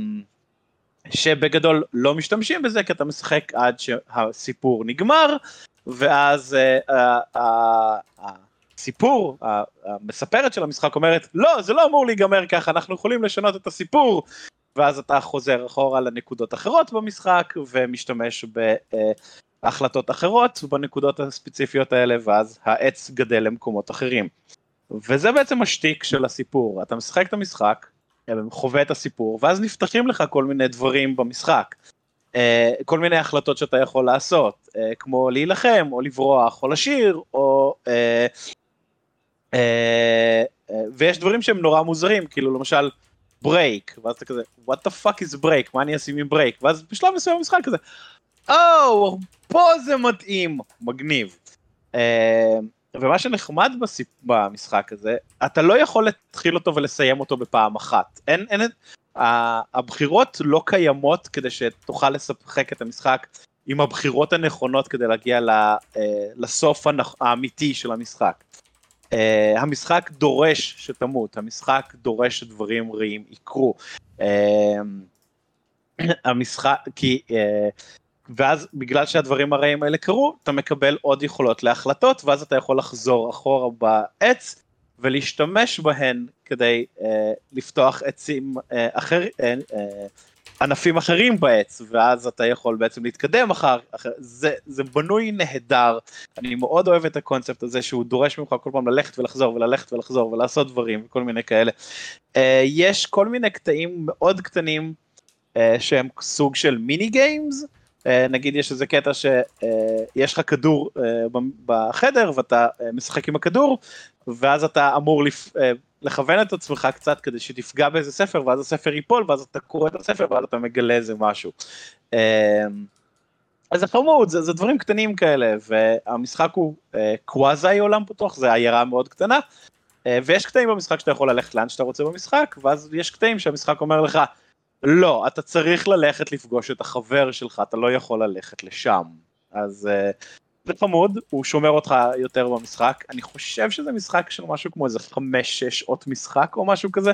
שבגדול לא משתמשים בזה כי אתה משחק עד שהסיפור נגמר ואז אה, אה, אה, הסיפור, המספרת של המשחק אומרת לא זה לא אמור להיגמר ככה אנחנו יכולים לשנות את הסיפור ואז אתה חוזר אחורה לנקודות אחרות במשחק ומשתמש בהחלטות אחרות בנקודות הספציפיות האלה ואז העץ גדל למקומות אחרים. וזה בעצם השטיק של הסיפור, אתה משחק את המשחק, חווה את הסיפור ואז נפתחים לך כל מיני דברים במשחק. אה, כל מיני החלטות שאתה יכול לעשות, אה, כמו להילחם או לברוח או לשיר או... אה, ויש דברים שהם נורא מוזרים, כאילו למשל break, ואז אתה כזה, what the fuck is break, מה אני אשים עם break, ואז בשלב מסוים במשחק כזה, או, פה זה מתאים, מגניב. ומה שנחמד בסיפ... במשחק הזה, אתה לא יכול להתחיל אותו ולסיים אותו בפעם אחת. אין, אין, הבחירות לא קיימות כדי שתוכל לשחק את המשחק עם הבחירות הנכונות כדי להגיע אה, לסוף. האמיתי של המשחק. Uh, המשחק דורש שתמות, המשחק דורש שדברים רעים יקרו. Uh, המשחק, כי, ואז בגלל שהדברים הרעים האלה קרו, אתה מקבל עוד יכולות להחלטות, ואז אתה יכול לחזור אחורה בעץ ולהשתמש בהן כדי uh, לפתוח עצים uh, אחרים, uh, uh, ענפים אחרים בעץ, ואז אתה יכול בעצם להתקדם אחר, אחר זה, זה בנוי נהדר, אני מאוד אוהב את הקונספט הזה שהוא דורש ממך כל פעם ללכת ולחזור וללכת ולחזור ולעשות דברים וכל מיני כאלה. Uh, יש כל מיני קטעים מאוד קטנים uh, שהם סוג של מיני גיימס, uh, נגיד יש איזה קטע שיש uh, לך כדור uh, בחדר ואתה משחק עם הכדור, ואז אתה אמור לפ... לכוון את עצמך קצת כדי שתפגע באיזה ספר ואז הספר ייפול ואז אתה קורא את הספר ואז אתה מגלה איזה משהו. אמ, אז זה חמוד, זה, זה דברים קטנים כאלה, והמשחק הוא אה, קוואזי עולם פתוח, זה עיירה מאוד קטנה, אה, ויש קטעים במשחק שאתה יכול ללכת לאן שאתה רוצה במשחק, ואז יש קטעים שהמשחק אומר לך, לא, אתה צריך ללכת לפגוש את החבר שלך, אתה לא יכול ללכת לשם. אז אה, זה חמוד, הוא שומר אותך יותר במשחק, אני חושב שזה משחק של משהו כמו איזה 5-6 שעות משחק או משהו כזה,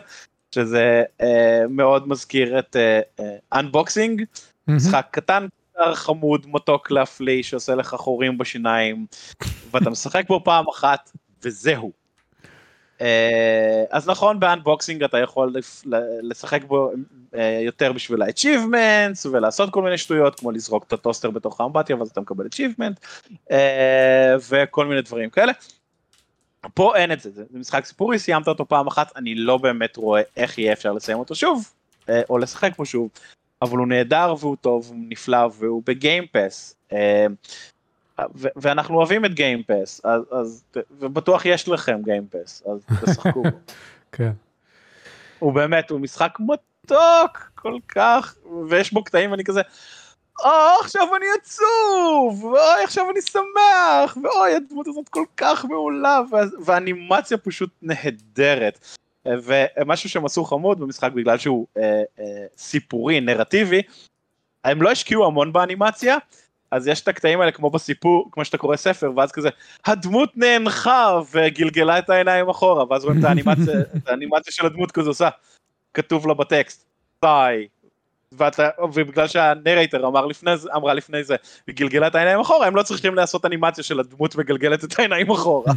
שזה אה, מאוד מזכיר את Unpacking, אה, אה, משחק קטן קצר חמוד מתוק להפליא שעושה לך חורים בשיניים ואתה משחק בו פעם אחת וזהו. אה, אז נכון ב Unpacking אתה יכול לשחק בו אה, יותר בשביל ה-achievements ולעשות כל מיני שטויות כמו לזרוק את הטוסטר בתוך האמבטיה ואז אתה מקבל achievement אה, וכל מיני דברים כאלה. פה אין את זה, זה משחק סיפורי, סיימת אותו פעם אחת, אני לא באמת רואה איך יהיה אפשר לסיים אותו שוב, או לשחק בו שוב. אבל הוא נהדר והוא טוב, הוא נפלא והוא בגיימפס. ואנחנו אוהבים את גיימפס, אז, אז, ובטוח יש לכם גיימפס, אז תשחקו. כן. הוא באמת, הוא משחק מתוק כל כך, ויש בו קטעים ואני כזה, או, עכשיו אני עצוב, ואוי, עכשיו אני שמח, ואוי, הדמות הזאת כל כך מעולה, והאנימציה פשוט נהדרת. ומשהו שהם עשו חמוד במשחק בגלל שהוא אה, אה, סיפורי, נרטיבי, הם לא השקיעו המון באנימציה, אז יש את הקטעים האלה כמו בסיפור, כמו שאתה קורא ספר, ואז כזה, הדמות נאנחה וגלגלה את העיניים אחורה, ואז רואים את האנימציה, את האנימציה של הדמות כזה עושה, כתוב לה בטקסט, די. ואתה, ובגלל שהנרייטר אמר לפני זה, אמרה לפני זה, וגלגלה את העיניים אחורה, הם לא צריכים לעשות אנימציה של הדמות מגלגלת את העיניים אחורה.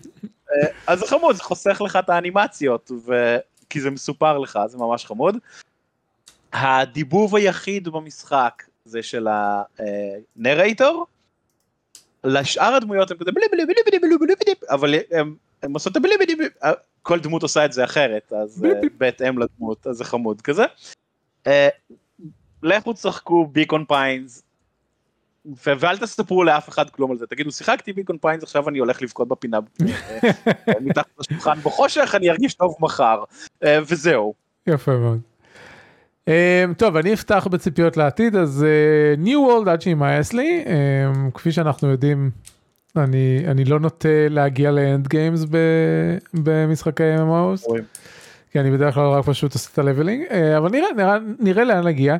אה, אז זה חמוד, זה חוסך לך את האנימציות, ו... כי זה מסופר לך, זה ממש חמוד. הדיבוב היחיד במשחק זה של הנרייטור, לשאר הדמויות הם כזה בלי בלי בלי בלי בלי בלי בלי אבל הם, הם עושות את בלי בלי בלי כל דמות עושה את זה אחרת אז בהתאם לדמות אז זה חמוד כזה. לכו תשחקו Beacon Pines ואל תספרו לאף אחד כלום על זה, תגידו שיחקתי Beacon Pines עכשיו אני הולך לבכות בפינה מתחת לשולחן בחושך אני ארגיש טוב מחר אה, וזהו. יפה מאוד. אמ, טוב אני אפתח בציפיות לעתיד אז אה, New World עד שימאס לי אמ, כפי שאנחנו יודעים אני אני לא נוטה להגיע ל end games במשחקי MMOs. כי אני בדרך כלל רק פשוט עושה את ה leveling אה, אבל נראה נראה נראה לאן נגיע.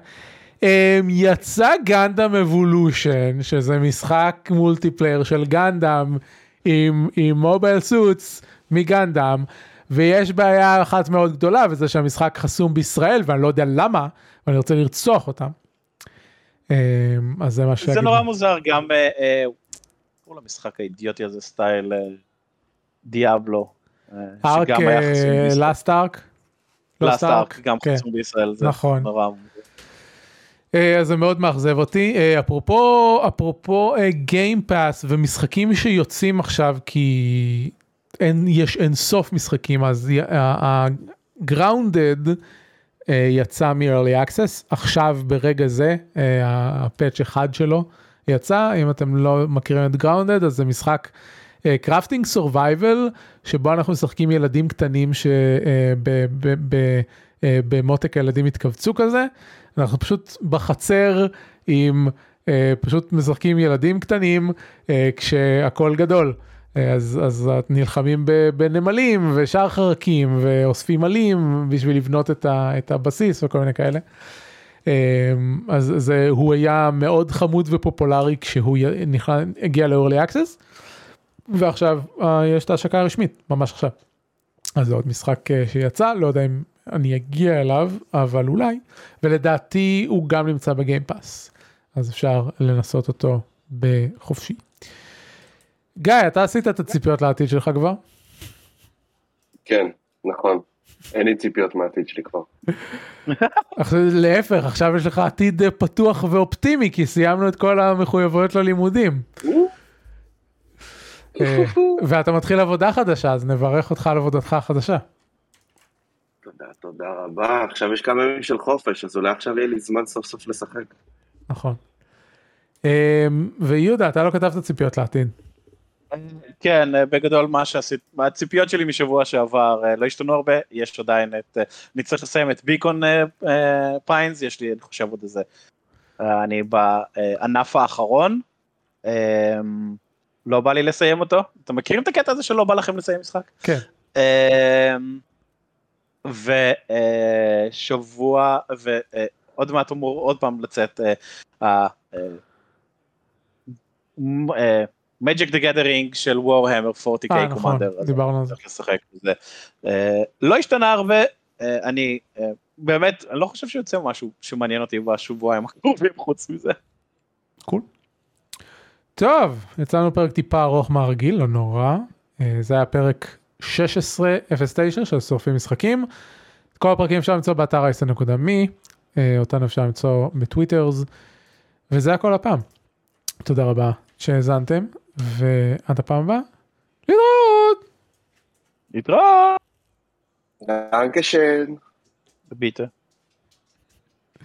אמ, יצא Gundam Evolution שזה משחק multiplayer של Gundam עם, עם mobile suits מ Gundam ויש בעיה אחת מאוד גדולה וזה שהמשחק חסום בישראל ואני לא יודע למה ואני רוצה לרצוח אותם. אמ, אז זה מה ש... זה נורא מוזר גם אה, אה, קוראים אה, למשחק האידיוטי הזה סטייל Diablo. Ark, Lost Ark? Lost Ark גם כן. חסום בישראל זה נכון. נורא. אה, אז זה מאוד מאכזב אותי. אה, אפרופו, אפרופו Game Pass אה, ומשחקים שיוצאים עכשיו כי אין, יש אין סוף משחקים אז ה-Grounded יצא מ-early access עכשיו ברגע זה ה patch אחד שלו יצא אם אתם לא מכירים את Grounded אז זה משחק crafting survival שבו אנחנו משחקים ילדים קטנים שבמותק הילדים התכווצו כזה. אנחנו פשוט בחצר עם אה, פשוט משחקים ילדים קטנים אה, כשהכול גדול. אז, אז נלחמים בנמלים ושאר חרקים ואוספים עלים בשביל לבנות את, ה, את הבסיס וכל מיני כאלה. אה, אז זה, הוא היה מאוד חמוד ופופולרי כשהוא נכנע, הגיע ל-early access ועכשיו אה, יש את ההשקה הרשמית ממש עכשיו. אז זה עוד משחק אה, שיצא לא יודע אם אני אגיע אליו, אבל אולי, ולדעתי הוא גם נמצא בגיימפאס, אז אפשר לנסות אותו בחופשי. גיא, אתה עשית את הציפיות לעתיד שלך כבר? כן, נכון. אין לי ציפיות מהעתיד שלי כבר. להפך, עכשיו יש לך עתיד פתוח ואופטימי, כי סיימנו את כל המחויבויות ללימודים. אה, ואתה מתחיל עבודה חדשה, אז נברך אותך על עבודתך החדשה. תודה, תודה רבה. עכשיו יש כמה ימים של חופש, אז אולי עכשיו יהיה לי זמן סוף סוף לשחק. נכון. אמ, ויהודה, אתה לא כתבת ציפיות לעתיד. כן, אה, בגדול מה שעשית, הציפיות שלי משבוע שעבר אה, לא השתנו הרבה, יש עדיין את, אה, אני צריך לסיים את ביקון פיינס, יש לי, אני חושב עוד איזה, אני בענף האחרון, אה, לא בא לי לסיים אותו, אתם מכירים את הקטע הזה שלא בא לכם לסיים משחק? כן. ושבוע, ועוד מעט אמור עוד פעם לצאת מג'יק דה גדרינג של וורהמר 40K אה, נכון, קומנדר. דיברנו על זה. בזה. אה, לא השתנה הרבה, אה, אני אה, באמת, אני לא חושב שיוצא משהו שמעניין אותי בשבועיים הקרובים חוץ מזה. קול. טוב, יצאנו פרק טיפה ארוך מהרגיל, לא נורא. אה, זה היה פרק 16.09 של שורפים משחקים. את כל הפרקים אפשר למצוא באתר אייסן.מי, אה, אותנו אפשר למצוא ב Twitters, וזה הכל הפעם. תודה רבה שהאזנתם, ועד הפעם הבאה, להתראות! להתראות. Dankeschön. Bitte.